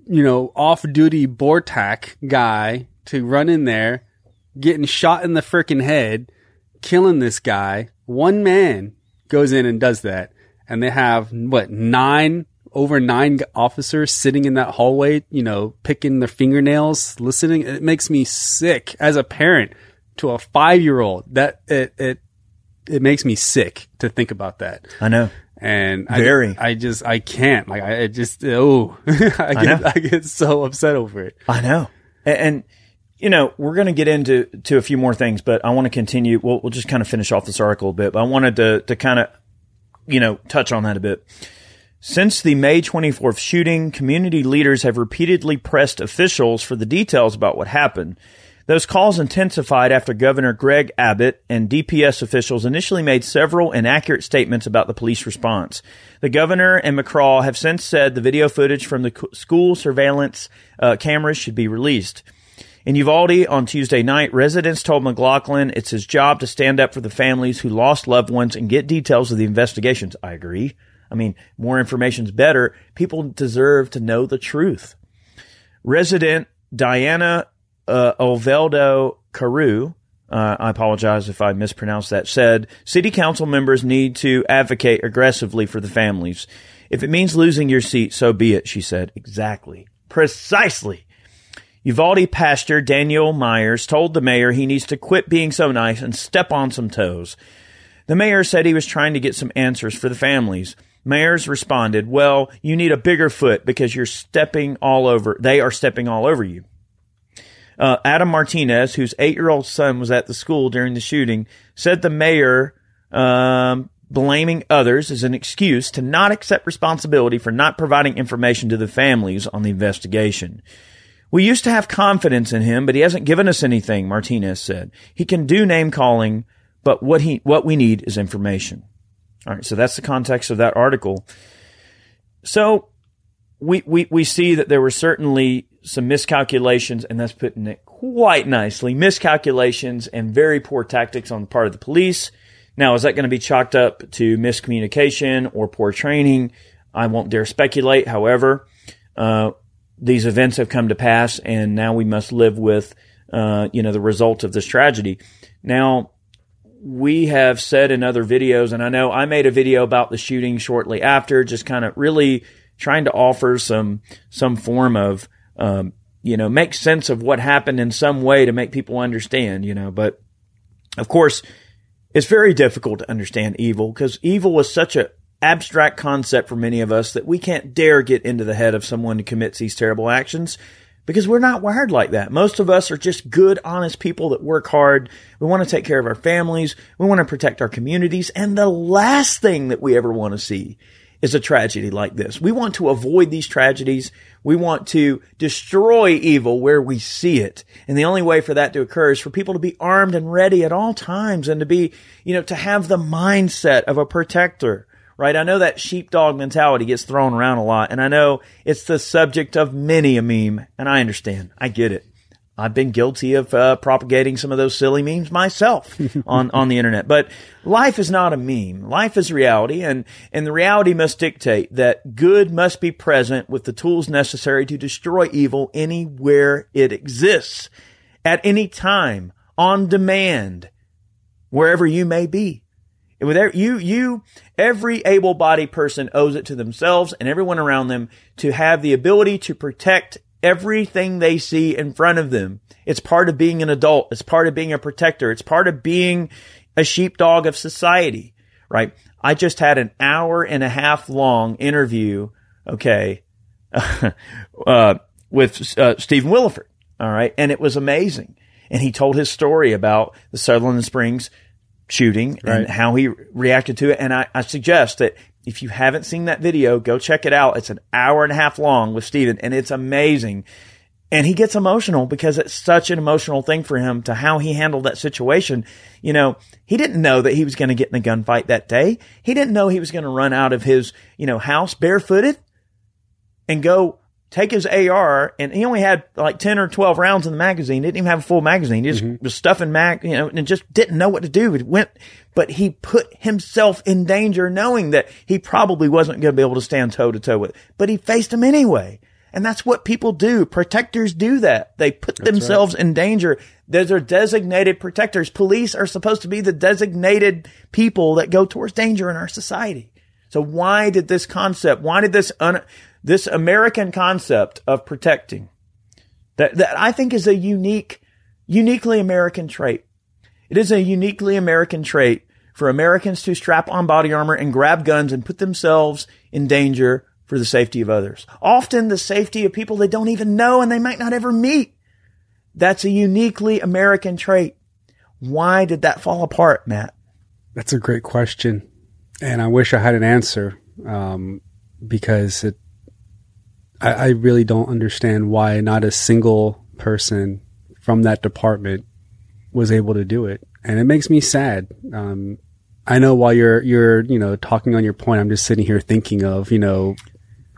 you know, off duty BORTAC guy to run in there, getting shot in the freaking head, killing this guy. One man goes in and does that. And they have what nine over nine officers sitting in that hallway, you know, picking their fingernails, listening. It makes me sick as a parent to a five year old. That it, it, it makes me sick to think about that. I know. And very, I, I just, I can't like, I just, oh, I get, I, I, get so upset over it. I know. And, and you know, we're going to get into, to a few more things, but I want to continue. We'll, we'll just kind of finish off this article a bit, but I wanted to, to kind of, you know, touch on that a bit. Since the May 24th shooting, community leaders have repeatedly pressed officials for the details about what happened. Those calls intensified after Governor Greg Abbott and DPS officials initially made several inaccurate statements about the police response. The governor and McCraw have since said the video footage from the school surveillance uh, cameras should be released. In Uvalde on Tuesday night, residents told McLaughlin it's his job to stand up for the families who lost loved ones and get details of the investigations. I agree. I mean, more information is better. People deserve to know the truth. Resident Diana uh, Oveldo Carew, uh, I apologize if I mispronounced that, said city council members need to advocate aggressively for the families. If it means losing your seat, so be it, she said. Exactly. Precisely. Uvalde pastor Daniel Myers told the mayor he needs to quit being so nice and step on some toes. The mayor said he was trying to get some answers for the families. Mayors responded, Well, you need a bigger foot because you're stepping all over. They are stepping all over you. Uh, Adam Martinez, whose eight year old son was at the school during the shooting, said the mayor um, blaming others is an excuse to not accept responsibility for not providing information to the families on the investigation. We used to have confidence in him, but he hasn't given us anything, Martinez said. He can do name calling, but what he what we need is information. All right, so that's the context of that article. So we, we, we see that there were certainly some miscalculations, and that's putting it quite nicely miscalculations and very poor tactics on the part of the police. Now, is that going to be chalked up to miscommunication or poor training? I won't dare speculate. However, uh, these events have come to pass, and now we must live with, uh, you know, the result of this tragedy. Now, we have said in other videos, and I know I made a video about the shooting shortly after, just kind of really trying to offer some some form of um, you know make sense of what happened in some way to make people understand. You know, but of course, it's very difficult to understand evil because evil is such a abstract concept for many of us that we can't dare get into the head of someone who commits these terrible actions because we're not wired like that. Most of us are just good, honest people that work hard. We want to take care of our families. We want to protect our communities. And the last thing that we ever want to see is a tragedy like this. We want to avoid these tragedies. We want to destroy evil where we see it. And the only way for that to occur is for people to be armed and ready at all times and to be, you know, to have the mindset of a protector, right? I know that sheepdog mentality gets thrown around a lot and I know it's the subject of many a meme and I understand. I get it. I've been guilty of uh, propagating some of those silly memes myself on, on the internet. But life is not a meme. Life is reality, and, and the reality must dictate that good must be present with the tools necessary to destroy evil anywhere it exists, at any time, on demand, wherever you may be. With you, you, every able-bodied person owes it to themselves and everyone around them to have the ability to protect everything they see in front of them. It's part of being an adult. It's part of being a protector. It's part of being a sheepdog of society, right? I just had an hour and a half long interview, okay, uh, with uh, Stephen Willeford, all right, and it was amazing. And he told his story about the Sutherland Springs shooting right. and how he reacted to it. And I, I suggest that if you haven't seen that video, go check it out. It's an hour and a half long with Stephen and it's amazing. And he gets emotional because it's such an emotional thing for him to how he handled that situation. You know, he didn't know that he was going to get in a gunfight that day. He didn't know he was going to run out of his, you know, house barefooted and go take his AR, and he only had like 10 or 12 rounds in the magazine. Didn't even have a full magazine. He just mm-hmm. was stuffing mag, you know, and just didn't know what to do. It went, but he put himself in danger knowing that he probably wasn't going to be able to stand toe to toe with, but he faced him anyway. And that's what people do. Protectors do that. They put that's themselves right. in danger. Those are designated protectors. Police are supposed to be the designated people that go towards danger in our society. So why did this concept, why did this un, this American concept of protecting that, that I think is a unique, uniquely American trait. It is a uniquely American trait for Americans to strap on body armor and grab guns and put themselves in danger for the safety of others. Often the safety of people they don't even know and they might not ever meet. That's a uniquely American trait. Why did that fall apart, Matt? That's a great question. And I wish I had an answer um, because it I, I really don't understand why not a single person from that department was able to do it, and it makes me sad. Um, I know while you're you're you know talking on your point, I'm just sitting here thinking of you know,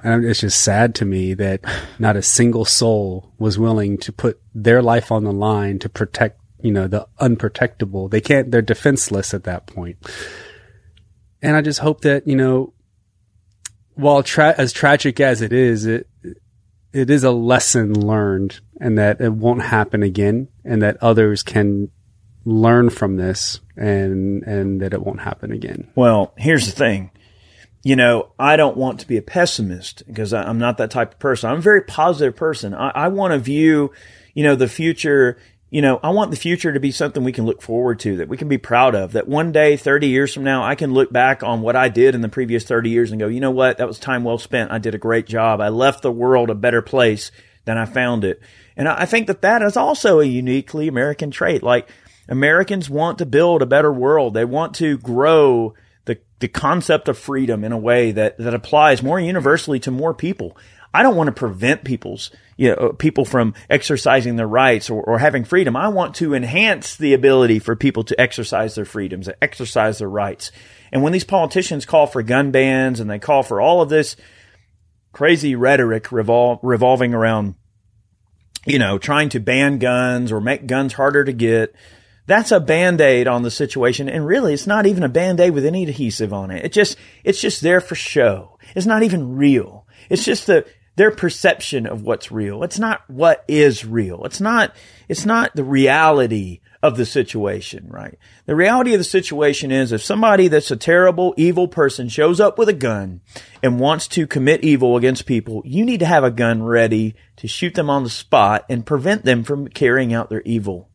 and it's just sad to me that not a single soul was willing to put their life on the line to protect you know the unprotectable. They can't. They're defenseless at that point. And I just hope that you know while tra- as tragic as it is, it it is a lesson learned, and that it won't happen again, and that others can learn from this, and and that it won't happen again. Well, here's the thing. You know, I don't want to be a pessimist because I'm not that type of person. I'm a very positive person. I, I want to view, you know, the future you know, I want the future to be something we can look forward to, that we can be proud of, that one day, 30 years from now, I can look back on what I did in the previous 30 years and go, you know what? That was time well spent. I did a great job. I left the world a better place than I found it. And I think that that is also a uniquely American trait. Like Americans want to build a better world. They want to grow the, the concept of freedom in a way that, that applies more universally to more people. I don't want to prevent people's, you know, people from exercising their rights or, or having freedom. I want to enhance the ability for people to exercise their freedoms, to exercise their rights. And when these politicians call for gun bans and they call for all of this crazy rhetoric revol- revolving around, you know, trying to ban guns or make guns harder to get, that's a band-aid on the situation. And really, it's not even a band-aid with any adhesive on it. It just, it's just there for show. It's not even real. It's just the, their perception of what's real. It's not what is real. It's not, it's not the reality of the situation, right? The reality of the situation is if somebody that's a terrible, evil person shows up with a gun and wants to commit evil against people, you need to have a gun ready to shoot them on the spot and prevent them from carrying out their evil.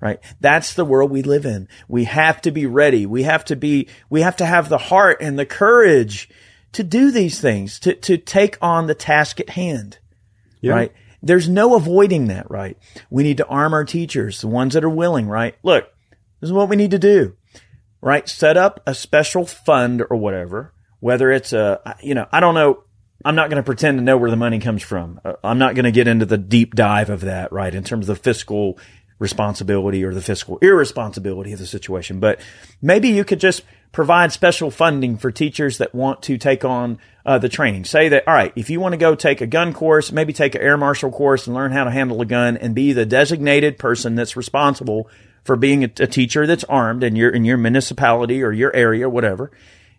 Right? That's the world we live in. We have to be ready. We have to be, we have to have the heart and the courage to do these things, to, to take on the task at hand. Yeah. Right. There's no avoiding that, right? We need to arm our teachers, the ones that are willing, right? Look, this is what we need to do, right? Set up a special fund or whatever whether it's a, you know, I don't know. I'm not going to pretend to know where the money comes from. Uh, I'm not going to get into the deep dive of that, right? In terms of the fiscal responsibility or the fiscal irresponsibility of the situation. But maybe you could just provide special funding for teachers that want to take on uh, the training. Say that, all right, if you want to go take a gun course, maybe take an air marshal course and learn how to handle a gun and be the designated person that's responsible for being a, a teacher that's armed in your in your municipality or your area, whatever.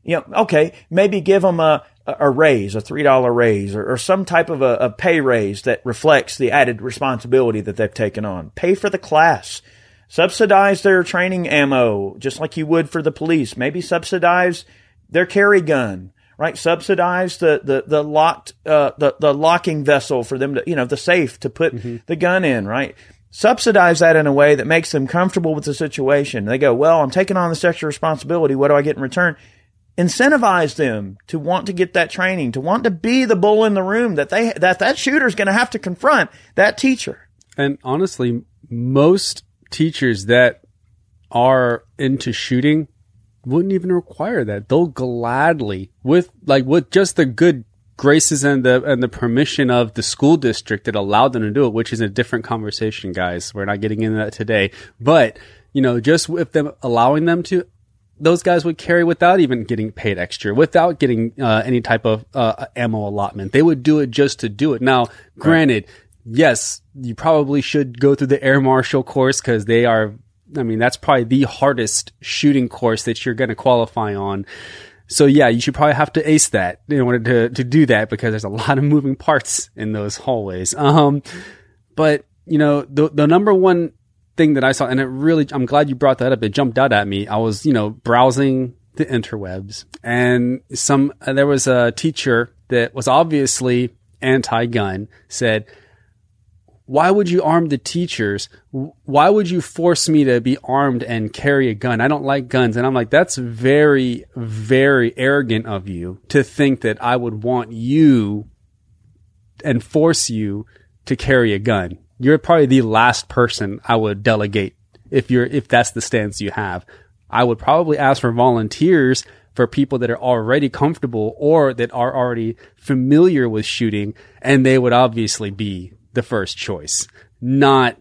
You know, okay, maybe give them a a raise, a three dollar raise, or, or, some type of a, a pay raise that reflects the added responsibility that they've taken on. Pay for the class. Subsidize their training ammo, just like you would for the police. Maybe subsidize their carry gun, right? Subsidize the, the, the locked, uh, the, the locking vessel for them to, you know, the safe to put mm-hmm. the gun in, right? Subsidize that in a way that makes them comfortable with the situation. They go, well, I'm taking on this extra responsibility. What do I get in return? Incentivize them to want to get that training, to want to be the bull in the room that they that that shooter is going to have to confront that teacher. And honestly, most teachers that are into shooting wouldn't even require that. They'll gladly with like with just the good graces and the and the permission of the school district that allowed them to do it, which is a different conversation, guys. We're not getting into that today. But, you know, just with them allowing them to, those guys would carry without even getting paid extra, without getting uh, any type of uh, ammo allotment. They would do it just to do it. Now, granted, right. yes, you probably should go through the air marshal course because they are. I mean, that's probably the hardest shooting course that you're going to qualify on. So yeah, you should probably have to ace that in order to, to do that because there's a lot of moving parts in those hallways. Um, but you know, the, the number one thing that I saw, and it really, I'm glad you brought that up. It jumped out at me. I was, you know, browsing the interwebs and some, uh, there was a teacher that was obviously anti-gun said, why would you arm the teachers? Why would you force me to be armed and carry a gun? I don't like guns. And I'm like, that's very, very arrogant of you to think that I would want you and force you to carry a gun you're probably the last person I would delegate if you're if that's the stance you have. I would probably ask for volunteers for people that are already comfortable or that are already familiar with shooting, and they would obviously be the first choice, not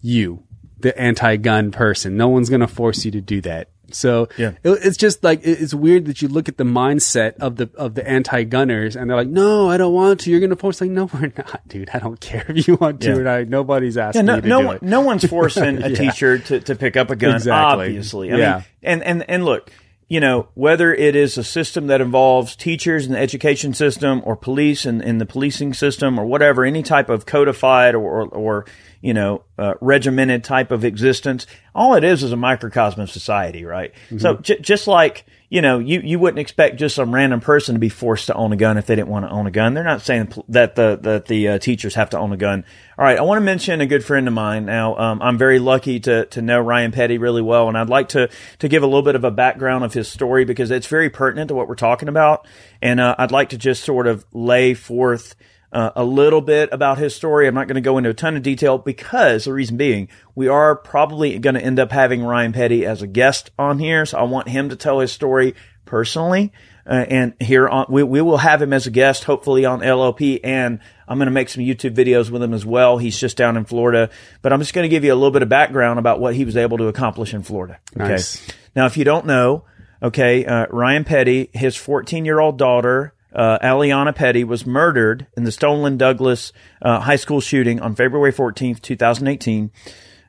you, the anti-gun person. No one's going to force you to do that. So yeah. It, it's just like it's weird that you look at the mindset of the of the anti-gunners and they're like, "No, I don't want to." You're going to force like, "No, we're not, dude. I don't care if you want to." Yeah. Or not. Nobody's asking yeah, no, no, one, no one's forcing a teacher to, to pick up a gun. Exactly. Obviously, I yeah. Mean, and and and look, you know, whether it is a system that involves teachers in the education system or police in, in the policing system or whatever, any type of codified or, or, or you know, uh, regimented type of existence. All it is is a microcosm of society, right? Mm-hmm. So j- just like, you know, you, you wouldn't expect just some random person to be forced to own a gun if they didn't want to own a gun. They're not saying that the, that the uh, teachers have to own a gun. All right. I want to mention a good friend of mine. Now, um, I'm very lucky to, to know Ryan Petty really well. And I'd like to, to give a little bit of a background of his story because it's very pertinent to what we're talking about. And, uh, I'd like to just sort of lay forth, uh, a little bit about his story. I'm not going to go into a ton of detail because the reason being we are probably going to end up having Ryan Petty as a guest on here. So I want him to tell his story personally. Uh, and here on, we, we will have him as a guest, hopefully on LLP. And I'm going to make some YouTube videos with him as well. He's just down in Florida, but I'm just going to give you a little bit of background about what he was able to accomplish in Florida. Okay. Nice. Now, if you don't know, okay, uh, Ryan Petty, his 14 year old daughter, uh, Alaina Petty was murdered in the Stoneman Douglas uh, high school shooting on February 14th, 2018.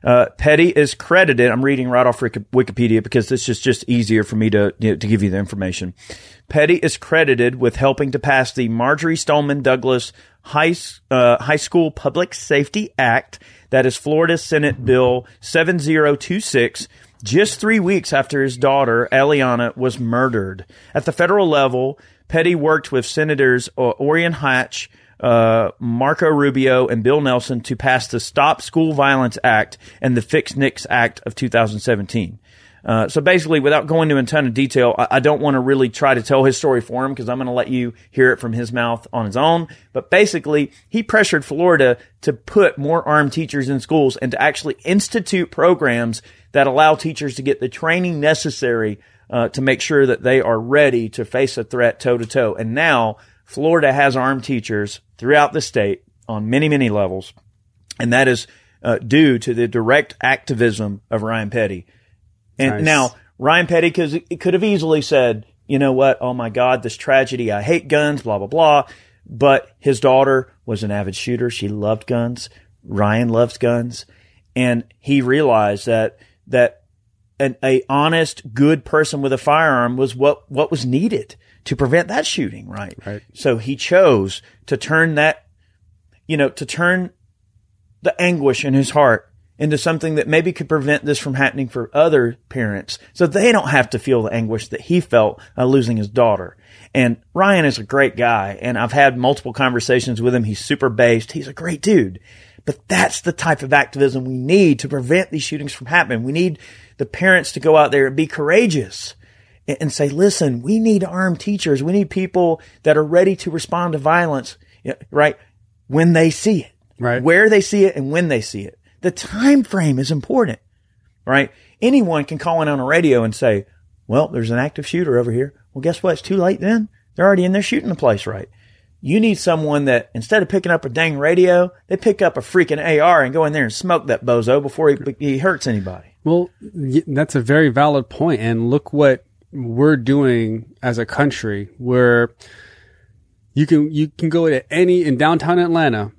Uh, Petty is credited. I'm reading right off Wikipedia because this is just easier for me to you know, to give you the information. Petty is credited with helping to pass the Marjory Stoneman Douglas High uh, High School Public Safety Act, that is Florida Senate Bill 7026 just three weeks after his daughter, Alaina, was murdered. At the federal level, Petty worked with Senators Orrin Hatch, uh, Marco Rubio, and Bill Nelson to pass the Stop School Violence Act and the Fix NICS Act of 2017. Uh, so basically, without going into a ton of detail, I, I don't want to really try to tell his story for him because I'm going to let you hear it from his mouth on his own. But basically, he pressured Florida to put more armed teachers in schools and to actually institute programs that allow teachers to get the training necessary uh, to make sure that they are ready to face a threat toe to toe. And now Florida has armed teachers throughout the state on many, many levels. And that is uh, due to the direct activism of Ryan Petty. And Nice. now Ryan Petty could, could have easily said, you know what? Oh my God, this tragedy. I hate guns, blah, blah, blah. But his daughter was an avid shooter. She loved guns. Ryan loves guns. And he realized that, that an a honest, good person with a firearm was what, what was needed to prevent that shooting, right? Right. So he chose to turn that, you know, to turn the anguish in his heart into something that maybe could prevent this from happening for other parents so they don't have to feel the anguish that he felt uh, losing his daughter. And Ryan is a great guy and I've had multiple conversations with him. He's super based. He's a great dude. But that's the type of activism we need to prevent these shootings from happening. We need the parents to go out there and be courageous and, and say, listen, we need armed teachers. We need people that are ready to respond to violence, you know, right? When they see it Right. where they see it and when they see it. The time frame is important, right? Anyone can call in on a radio and say, well, there's an active shooter over here. Well, guess what? It's too late then. They're already in there shooting the place, right? You need someone that instead of picking up a dang radio, they pick up a freaking AR and go in there and smoke that bozo before he, he hurts anybody. Well, that's a very valid point. and look what we're doing as a country. Where you can you can go to any in downtown Atlanta,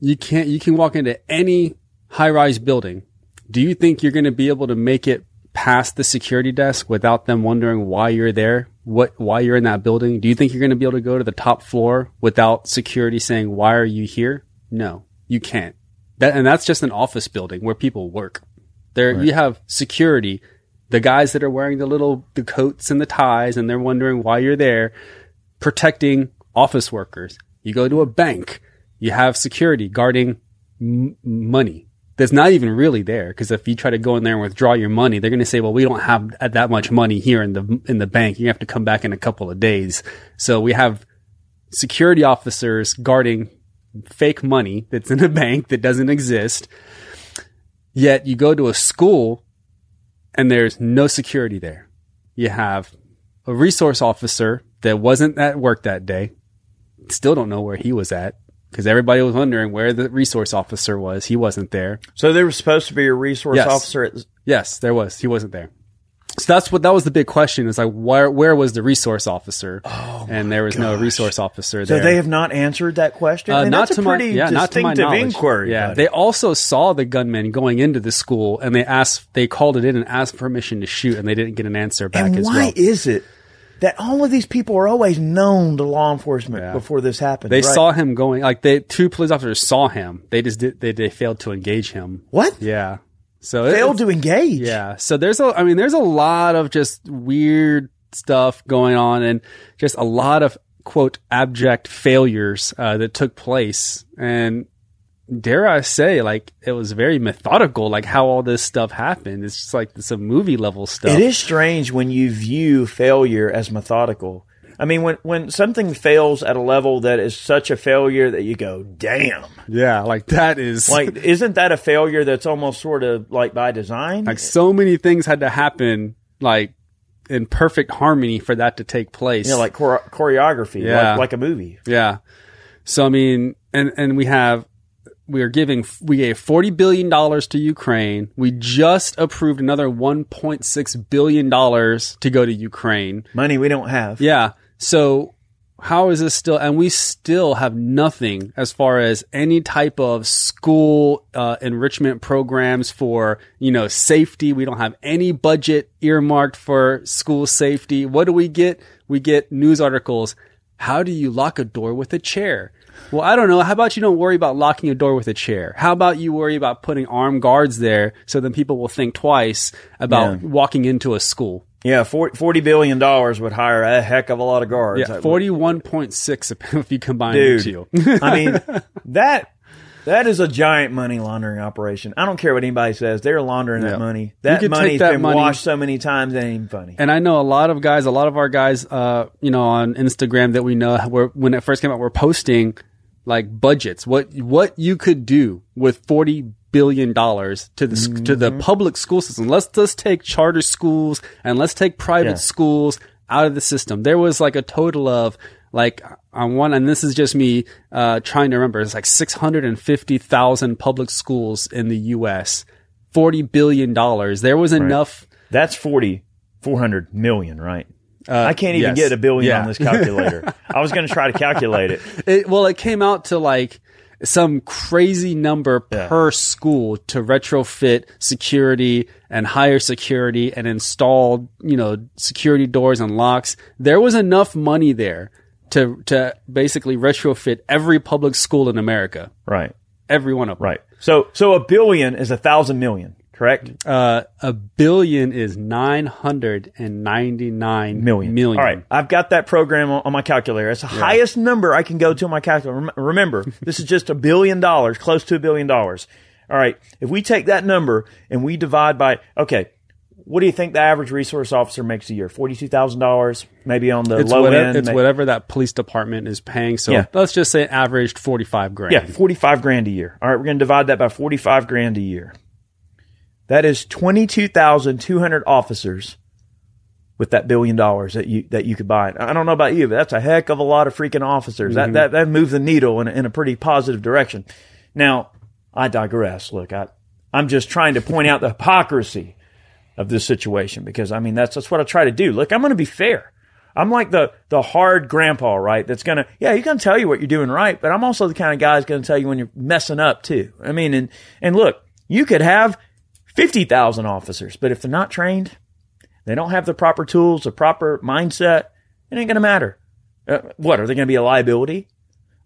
you can't you can walk into any high rise building. Do you think you're going to be able to make it past the security desk without them wondering why you're there? What why you're in that building? Do you think you're going to be able to go to the top floor without security saying why are you here? No, you can't. That and that's just an office building where people work. There you have security, the guys that are wearing the little the coats and the ties and they're wondering why you're there protecting office workers. You go to a bank, you have security guarding m- money that's not even really there. Because if you try to go in there and withdraw your money, they're going to say, "Well, we don't have that much money here in the in the bank. You have to come back in a couple of days." So we have security officers guarding fake money that's in a bank that doesn't exist. Yet you go to a school and there's no security there. You have a resource officer that wasn't at work that day. Still don't know where he was at because everybody was wondering where the resource officer was. He wasn't there. So there was supposed to be a resource Yes. officer at, Yes, there was. He wasn't there. So that's what that was the big question. Is like where where was the resource officer? and there was no resource officer Oh so they have not answered that question. Uh, not that's to a my yeah, not to my distinctive knowledge. inquiry. Yeah, they also saw the gunman going into the school, and they asked, they called it in and asked permission to shoot, and they didn't get an answer back and as why well. is it that all of these people are always known to law enforcement Yeah. before this happened? they right? saw him going, like they two police officers saw him. They just did, they they failed to engage him. what Yeah, so it- failed to engage. Yeah. So there's a, I mean, there's a lot of just weird stuff going on and just a lot of quote abject failures uh, that took place. And dare I say, like, it was very methodical, like how all this stuff happened. It's just like some movie level stuff. It is strange when you view failure as methodical. I mean, when when something fails at a level that is such a failure that you go, "Damn!" Yeah. Like that is Like, isn't that a failure that's almost sort of like by design? like so many things had to happen, like in perfect harmony for that to take place. you know, like chore- choreography, Yeah. like, like a movie. Yeah. So I mean, and and we have we are giving we gave forty billion dollars to Ukraine. We just approved another one point six billion dollars to go to Ukraine. Money we don't have. Yeah. So how is this still? And we still have nothing as far as any type of school uh, enrichment programs for you know safety. We don't have any budget earmarked for school safety. What do we get? We get news articles. How do you lock a door with a chair? Well, I don't know. How about you don't worry about locking a door with a chair? How about you worry about putting armed guards there so then people will think twice about Yeah. walking into a school? Yeah, forty billion dollars would hire a heck of a lot of guards. Yeah, That would- forty-one point six if you combine dude. the two. I mean, that that is a giant money laundering operation. I don't care what anybody says; they're laundering Yeah. that money. That money's that been money- washed so many times; it ain't even funny. and I know a lot of guys, a lot of our guys, uh, you know, on Instagram that we know, were when it first came out, were posting like budgets. What what you could do with forty billion dollars to the mm-hmm. to the public school system. Let's let's take charter schools and let's take private yeah. schools out of the system. There was like a total of like on one, and this is just me uh, trying to remember. It's like six hundred and fifty thousand public schools in the U.S. Forty billion dollars. There was enough. Right. That's forty four hundred million, right? Uh, I can't even yes. get a billion yeah. on this calculator. I was going to try to calculate it. it. Well, it came out to like some crazy number yeah. per school to retrofit security and hire security and install, you know, security doors and locks. There was enough money there to to basically retrofit every public school in America. Right. Every one of them. Right. So so a billion is a thousand million correct? Uh, a billion is 999 million. million. All right. I've got that program on, on my calculator. It's the yeah. highest number I can go to on my calculator. Remember, this is just a billion dollars, close to a billion dollars. All right. If we take that number and we divide by, okay, what do you think the average resource officer makes a year? Forty-two thousand dollars, maybe on the it's low whatever, end. It's whatever that police department is paying. So yeah. let's just say averaged forty-five grand. Yeah, forty-five grand a year. All right, we're going to divide that by forty-five grand a year. That is 22,200 officers with that billion dollars that you that you could buy. I don't know about you, but that's a heck of a lot of freaking officers. Mm-hmm. That that that moved the needle in a, in a pretty positive direction. Now, I digress. Look, I I'm just trying to point out the hypocrisy of this situation because I mean that's that's what I try to do. Look, I'm going to be fair. I'm like the the hard grandpa, right? That's gonna yeah, he's gonna tell you what you're doing right, but I'm also the kind of guy that's gonna tell you when you're messing up too. I mean, and and look, you could have 50,000 officers. But if they're not trained, they don't have the proper tools, the proper mindset, it ain't going to matter. Uh, what, are they going to be a liability?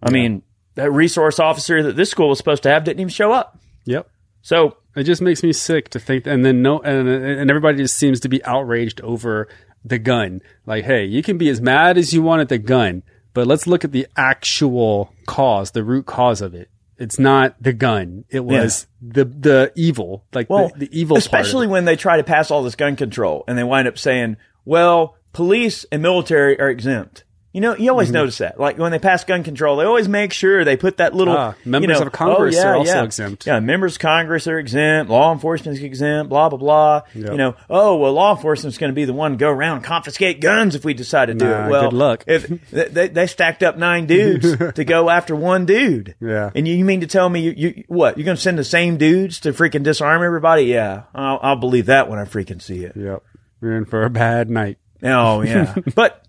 I yeah. mean, that resource officer that this school was supposed to have didn't even show up. Yep. So it just makes me sick to think, and then no, and, and everybody just seems to be outraged over the gun. Like, hey, you can be as mad as you want at the gun, but let's look at the actual cause, the root cause of it. It's not the gun. It was yeah. the the evil, like well, the, the evil. Especially when they try to pass all this gun control, and they wind up saying, "Well, police and military are exempt." You know, you always mm-hmm. notice that. Like when they pass gun control, they always make sure they put that little ah, members you know, of Congress oh, yeah, are also yeah. exempt. Yeah, members of Congress are exempt. Law enforcement is exempt. Blah blah blah. Yep. You know, oh well, law enforcement is going to be the one to go around and confiscate guns if we decide to do nah, it. Well, good luck. if they, they stacked up nine dudes to go after one dude. Yeah. And you, you mean to tell me you, you what you're going to send the same dudes to freaking disarm everybody? Yeah, I'll, I'll believe that when I freaking see it. Yep. We're in for a bad night. Oh yeah, but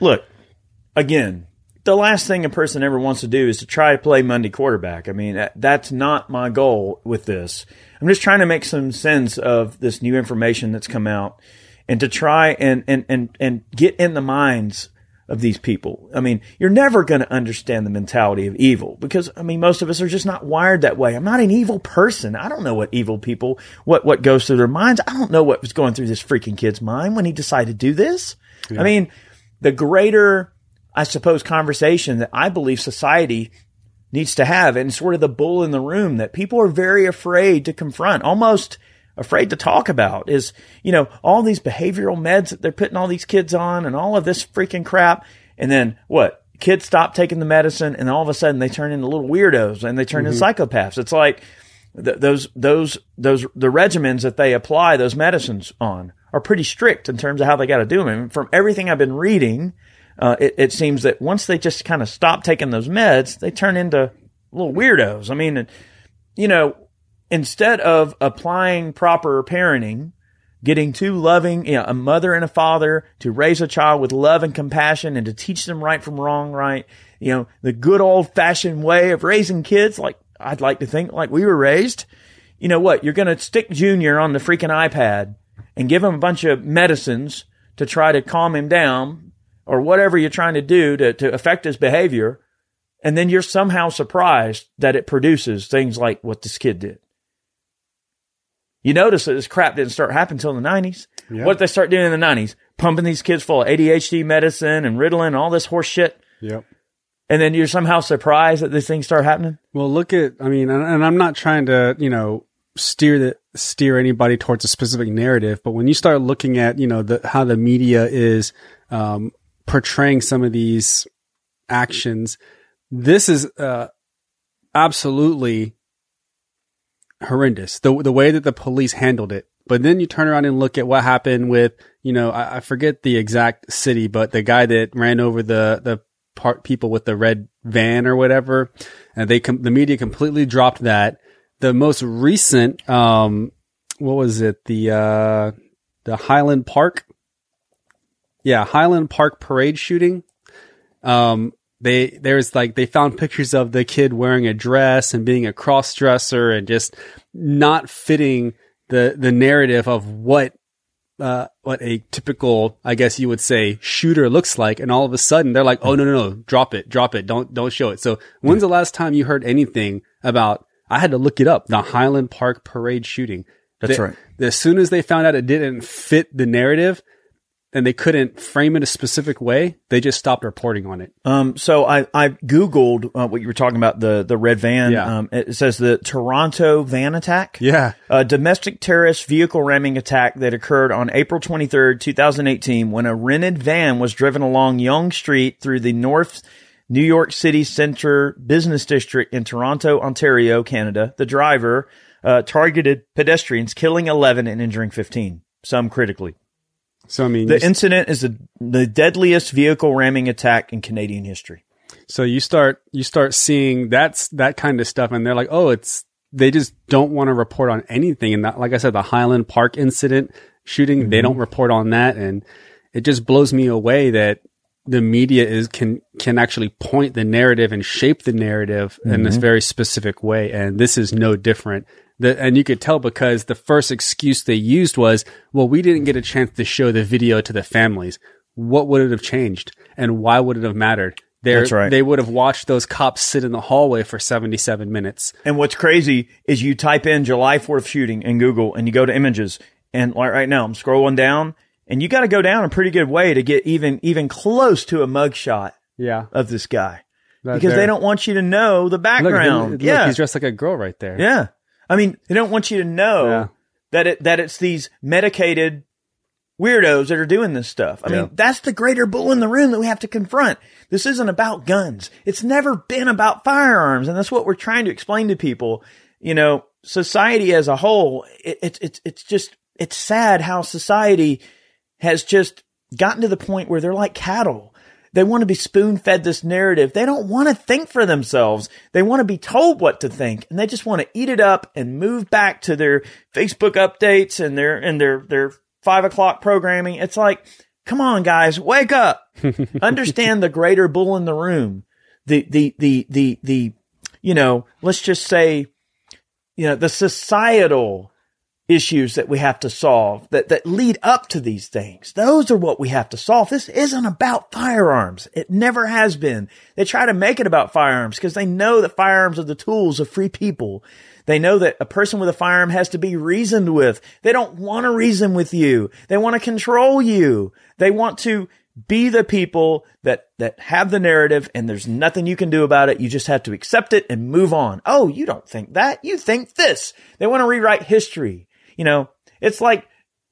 look again the last thing a person ever wants to do is to try to play Monday quarterback. I mean, that's not my goal with this. I'm just trying to make some sense of this new information that's come out and to try and, and, and, and get in the minds of these people. I mean, you're never going to understand the mentality of evil because, I mean, most of us are just not wired that way. I'm not an evil person. I don't know what evil people, what, what goes through their minds. I don't know what was going through this freaking kid's mind when he decided to do this. Yeah. I mean, the greater, I suppose, conversation that I believe society needs to have and sort of the bull in the room that people are very afraid to confront, almost afraid to talk about is, you know, all these behavioral meds that they're putting all these kids on and all of this freaking crap. And then what? Kids stop taking the medicine and all of a sudden they turn into little weirdos and they turn mm-hmm. into psychopaths. It's like th- those, those, those, the regimens that they apply those medicines on are pretty strict in terms of how they got to do them. And from everything I've been reading, uh, it, it, seems that once they just kind of stop taking those meds, they turn into little weirdos. I mean, you know, instead of applying proper parenting, getting two loving, you know, a mother and a father to raise a child with love and compassion and to teach them right from wrong, right? You know, the good old fashioned way of raising kids, like I'd like to think like we were raised. You know what? You're going to stick Junior on the freaking iPad and give him a bunch of medicines to try to calm him down or whatever you're trying to do to, to affect his behavior. And then you're somehow surprised that it produces things like what this kid did. You notice that this crap didn't start happening until the 90s. Yeah. What did they start doing in the 90s? Pumping these kids full of ADHD medicine and Ritalin and all this horse shit. Yep. And then you're somehow surprised that these things start happening. Well, look at, I mean, and, and I'm not trying to, you know, steer the steer anybody towards a specific narrative, but when you start looking at, you know, the how the media is um, portraying some of these actions. This is uh, absolutely horrendous. The the way that the police handled it. But then you turn around and look at what happened with, you know, I, I forget the exact city, but the guy that ran over the the part people with the red van or whatever, and they com- the media completely dropped that. The most recent, um, what was it? The uh, the Highland Park, yeah, Highland Park parade shooting. Um, they there's like they found pictures of the kid wearing a dress and being a cross dresser and just not fitting the the narrative of what uh, what a typical, I guess you would say, shooter looks like, and all of a sudden they're like, "Oh no, no, no, drop it, drop it, don't don't show it." So when's the last time you heard anything about? I had to look it up. The Highland Park parade shooting. That's They- right. As soon as they found out it didn't fit the narrative, and they couldn't frame it a specific way, they just stopped reporting on it. Um, so I, I Googled uh, what you were talking about, the, the red van. Yeah. Um, it says the Toronto van attack. Yeah. A domestic terrorist vehicle ramming attack that occurred on April 23rd, 2018, when a rented van was driven along Yonge Street through the North New York City Center Business District in Toronto, Ontario, Canada. The driver uh, targeted pedestrians, killing 11 and injuring 15, some critically. So I mean, The incident is the, the deadliest vehicle ramming attack in Canadian history. So you start you start seeing that's that kind of stuff, and they're like, oh, it's they just don't want to report on anything. And that, like I said, the Highland Park incident shooting, they mm-hmm. don't report on that, and it just blows me away that the media is can can actually point the narrative and shape the narrative in this mm-hmm. very specific way, and this is no different. The, and you could tell because the first excuse they used was, well, we didn't get a chance to show the video to the families. What would it have changed? And why would it have mattered? They're, That's right. They would have watched those cops sit in the hallway for 77 minutes. And what's crazy is you type in July 4th shooting in Google and you go to images and like right now I'm scrolling down and you got to go down a pretty good way to get even, even close to a mugshot Yeah. of this guy That because there. they don't want you to know the Look, background. look, yeah. he's dressed like a girl right there. yeah. I mean, they don't want you to know Yeah. that it, that it's these medicated weirdos that are doing this stuff. I Yeah. mean, that's the greater bull in the room that we have to confront. This isn't about guns. It's never been about firearms. And that's what we're trying to explain to people. You know, society as a whole, it, it's, it's, it's just, it's sad how society has just gotten to the point where they're like cattle. They want to be spoon fed this narrative. They don't want to think for themselves. They want to be told what to think and they just want to eat it up and move back to their Facebook updates and their, and their, their five o'clock programming. It's like, come on, guys, wake up. Understand the greater bull in the room. The, the, the, the, the, you know, let's just say, you know, the societal issues that we have to solve that, that lead up to these things. Those are what we have to solve. This isn't about firearms. It never has been. They try to make it about firearms because they know that firearms are the tools of free people. They know that a person with a firearm has to be reasoned with. They don't want to reason with you. They want to control you. They want to be the people that, that have the narrative and there's nothing you can do about it. You just have to accept it and move on. Oh, you don't think that. You think this. They want to rewrite history. You know, it's like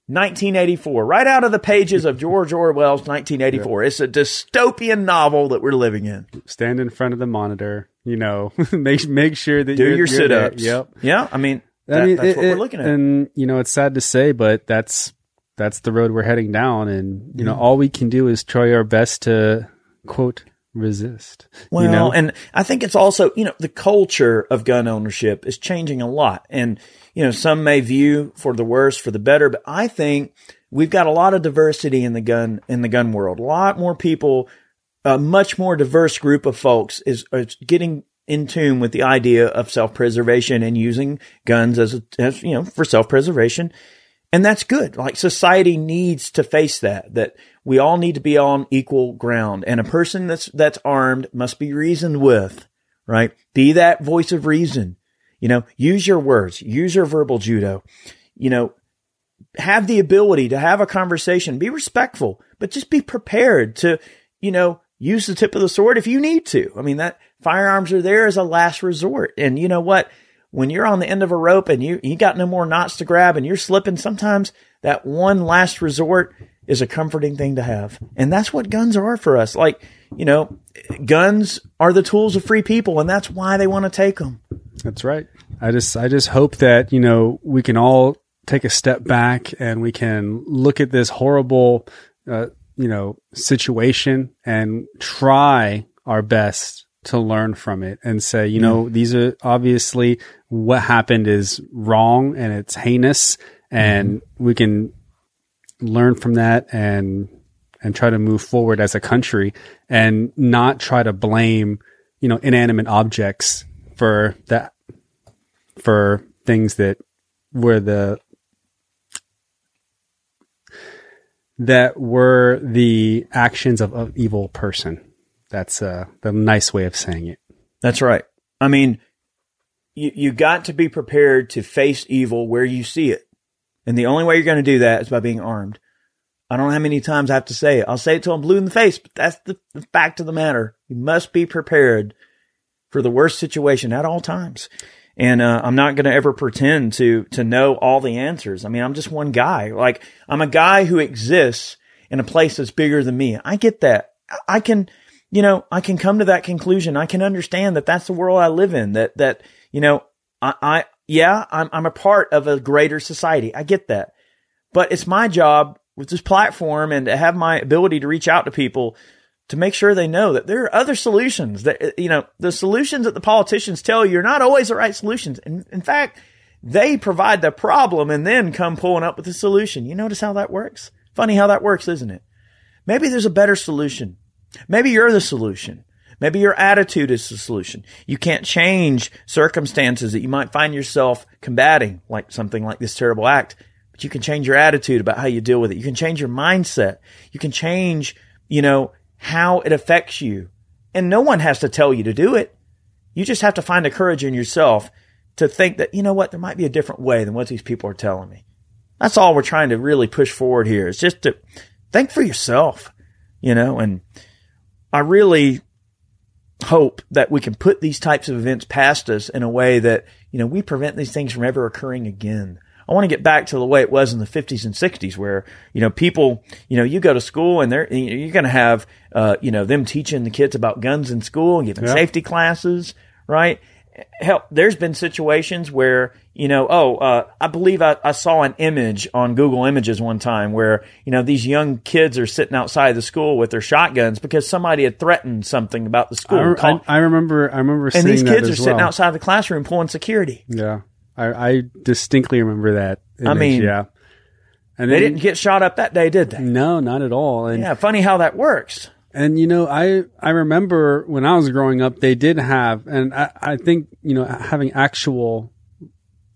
1984, right out of the pages of George Orwell's 1984. It's a dystopian novel that we're living in. Stand in front of the monitor, you know, make, make sure that Do you're, your sit ups. Yep. Yeah. I mean, that- I mean, that's it- what we're looking at. And you know, it's sad to say, but that's that's the road we're heading down. And you know, mm-hmm. all we can do is try our best to quote resist. Well, you know? and I think it's also, you know, the culture of gun ownership is changing a lot. And, you know, some may view for the worse, for the better, but I think we've got a lot of diversity in the gun, in the gun world. A lot more people, a much more diverse group of folks is, is getting in tune with the idea of self-preservation and using guns as, a, as, you know, for self-preservation. And that's good. Like society needs to face that, that we all need to be on equal ground and a person that's, that's armed must be reasoned with, right? Be that voice of reason. You know, use your words, use your verbal judo, you know, have the ability to have a conversation, be respectful, but just be prepared to, you know, use the tip of the sword if you need to. I mean, that firearms are there as a last resort. And you know what? When you're on the end of a rope and you, you got no more knots to grab and you're slipping, sometimes that one last resort is a comforting thing to have. And that's what guns are for us. Like, you know, guns are the tools of free people and that's why they want to take them. That's right. I just I just hope that you know we can all take a step back and we can look at this horrible uh, you know situation and try our best to learn from it and say you know these are obviously what happened is wrong and it's heinous and we can learn from that and and try to move forward as a country and not try to blame you know inanimate objects for that for things that were the that were the actions of an evil person. That's uh, the nice way of saying it. That's right. I mean, you, you got to be prepared to face evil where you see it. And the only way you're going to do that is by being armed. I don't know how many times I have to say it. I'll say it till I'm blue in the face, but that's the, the fact of the matter. You must be prepared for the worst situation at all times. And uh, I'm not going to ever pretend to to know all the answers. I mean, I'm just one guy. Like I'm a guy who exists in a place that's bigger than me. I get that. I can, you know, I can come to that conclusion. I can understand that that's the world I live in. That that you know, I, I yeah, I'm I'm a part of a greater society. I get that, but it's my job with this platform and to have my ability to reach out to people to make sure they know that there are other solutions that, uh, you know, the solutions that the politicians tell you are not always the right solutions. And in fact, they provide the problem and then come pulling up with the solution. You notice how that works? Funny how that works, isn't it? Maybe there's a better solution. Maybe you're the solution. Maybe your attitude is the solution. You can't change circumstances that you might find yourself combating, like something like this terrible act, but you can change your attitude about how you deal with it. You can change your mindset. You can change, you know, how it affects you. And no one has to tell you to do it. You just have to find the courage in yourself to think that, you know what, there might be a different way than what these people are telling me. That's all we're trying to really push forward here is just to think for yourself, you know, and I really hope that we can put these types of events past us in a way that, you know, we prevent these things from ever occurring again. I want to get back to the way it was in the 50s and 60s where, you know, people, you know, you go to school and they're, you're going to have, uh, you know, them teaching the kids about guns in school and giving Yeah. safety classes, right? Hell, there's been situations where, you know, oh, uh, I believe I, I saw an image on Google Images one time where, you know, these young kids are sitting outside the school with their shotguns because somebody had threatened something about the school. I, I, I remember. I remember and these kids are as sitting outside the classroom pulling security. Yeah, I, I distinctly remember that. I mean, yeah, and They then- didn't get shot up that day, did they? No, not at all. And Yeah, funny how that works. And you know, I I remember when I was growing up, they did have, and I, I think you know, having actual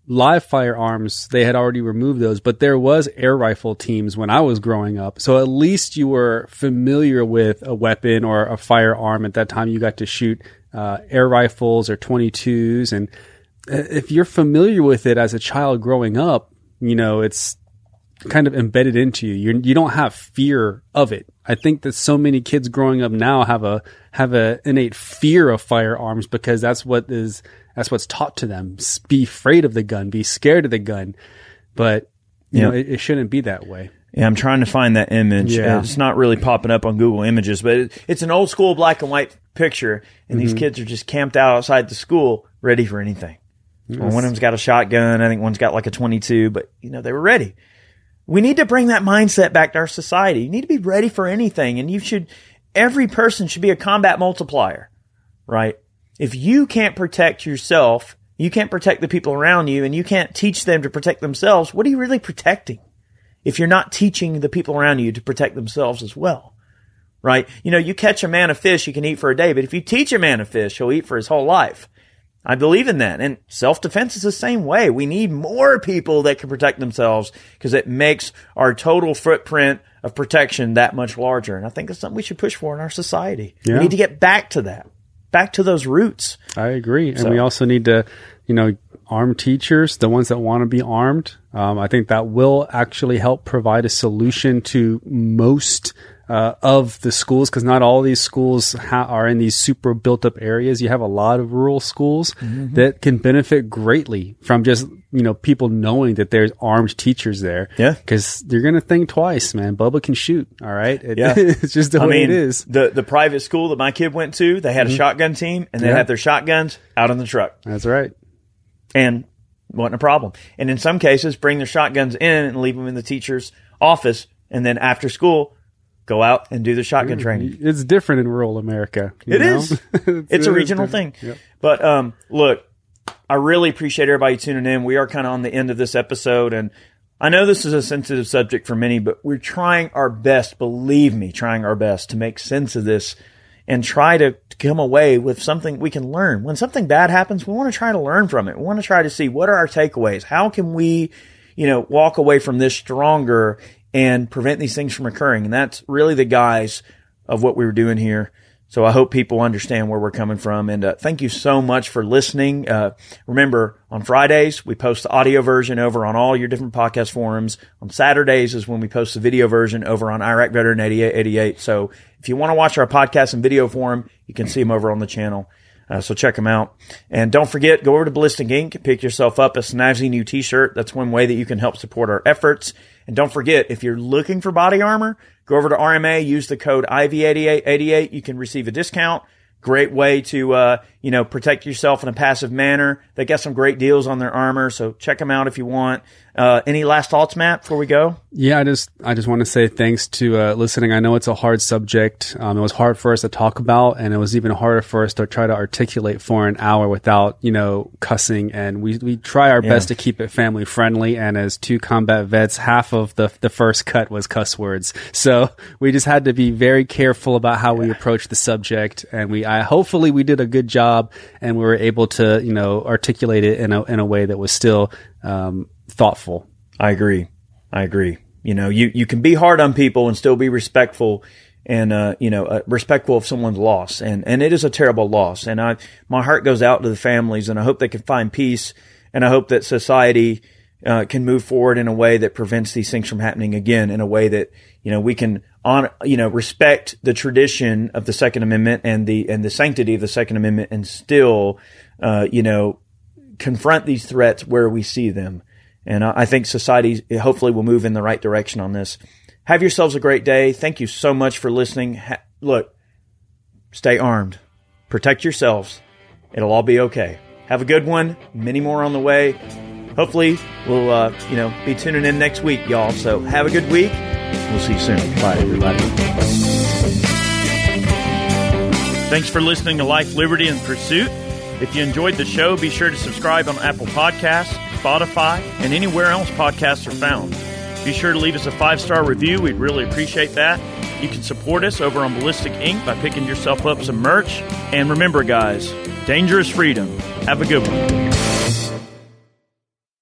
live firearms, they had already removed those, but there was air rifle teams when I was growing up. So at least you were familiar with a weapon or a firearm at that time. You got to shoot uh, air rifles or 22s, and if you're familiar with it as a child growing up, you know, it's kind of embedded into you. You're, you don't have fear of it. I think that so many kids growing up now have a have a innate fear of firearms because that's what is that's what's taught to them. Be afraid of the gun. Be scared of the gun. But you know, it, it shouldn't be that way. Yeah, I'm trying to find that image. Yeah. Uh, It's not really popping up on Google Images, but it, it's an old school black and white picture, and Mm-hmm. these kids are just camped out outside the school, ready for anything. Well, one of them's got a shotgun. I think one's got like a 22, but you know they were ready. We need to bring that mindset back to our society. You need to be ready for anything, and you should. Every person should be a combat multiplier, right? If you can't protect yourself, you can't protect the people around you, and you can't teach them to protect themselves. What are you really protecting? if you're not teaching the people around you to protect themselves as well. Right? You know, you catch a man of fish you can eat for a day, but if you teach a man of fish, he'll eat for his whole life. I believe in that. And self-defense is the same way. We need more people that can protect themselves because it makes our total footprint of protection that much larger. And I think that's something we should push for in our society. Yeah. We need to get back to that. Back to those roots. I agree, and we also need to, you know, arm teachers, the ones that want to be armed. Um, I think that will actually help provide a solution to most uh, of the schools because not all these schools ha- are in these super built up areas. You have a lot of rural schools Mm-hmm. that can benefit greatly from just you know people knowing that there's armed teachers there. Yeah. because you're gonna think twice, man. Bubba can shoot. All right, It- Yeah. it's just the I way mean, it is. Mm-hmm. the the private school that my kid went to, they had a shotgun team and they Yeah. had their shotguns out in the truck. That's right. and wasn't a problem. And in some cases, bring their shotguns in and leave them in the teacher's office, and then after school, go out and do the shotgun training. It's different in rural America. you It know? is. It's- It's it a is regional thing. Yep. But um, look, I really appreciate everybody tuning in. We are kind of on the end of this episode, and I know this is a sensitive subject for many, but we're trying our best. Believe me, trying our best to make sense of this and try to come away with something we can learn. When something bad happens, we want to try to learn from it. We want to try to see what are our takeaways. How can we, you know, walk away from this stronger and prevent these things from occurring? And that's really the guise of what we were doing here. So I hope people understand where we're coming from. And uh, thank you so much for listening. Uh, remember, on Fridays, we post the audio version over on all your different podcast forums. On Saturdays is when we post the video version over on Iraq Veteran 8888. So if you want to watch our podcast in video form, you can see them over on the channel. Uh, so check them out. And don't forget, go over to Ballistic Ink, pick yourself up a snazzy new t-shirt. That's one way that you can help support our efforts. And don't forget, if you're looking for body armor, go over to RMA, use the code IV8888. You can receive a discount. Great way to, uh, you know, protect yourself in a passive manner. They got some great deals on their armor. So check them out if you want. Uh, any last thoughts, Matt, before we go? Yeah, I just I just want to say thanks to uh, listening. I know it's a hard subject. Um, it was hard for us to talk about, and it was even harder for us to try to articulate for an hour without you know cussing. And we we try our best to keep it family friendly. And as two combat vets, half of the the first cut was cuss words, so we just had to be very careful about how we approach the subject. And we I hopefully we did a good job, and we were able to you know articulate it in a in a way that was still um, thoughtful. I agree. I agree. You know, you, you can be hard on people and still be respectful and, uh, you know, uh, respectful of someone's loss. And, and it is a terrible loss. And I, my heart goes out to the families and I hope they can find peace. And I hope that society, uh, can move forward in a way that prevents these things from happening again in a way that, you know, we can on, you know, respect the tradition of the Second Amendment and the, and the sanctity of the Second Amendment and still, uh, you know, confront these threats where we see them. And I I think society hopefully will move in the right direction on this. Have yourselves a great day. Thank you so much for listening. Ha- look, stay armed, protect yourselves. It'll all be okay. Have a good one. Many more on the way. Hopefully, we'll uh, you know be tuning in next week, y'all. So have a good week. We'll see you soon. Bye, everybody. Thanks for listening to Life, Liberty, and Pursuit. If you enjoyed the show, be sure to subscribe on Apple Podcasts, Spotify, and anywhere else podcasts are found. Be sure to leave us a five star review. We'd really appreciate that. You can support us over on Ballistic Ink by picking yourself up some merch. And remember, guys, dangerous freedom. Have a good one.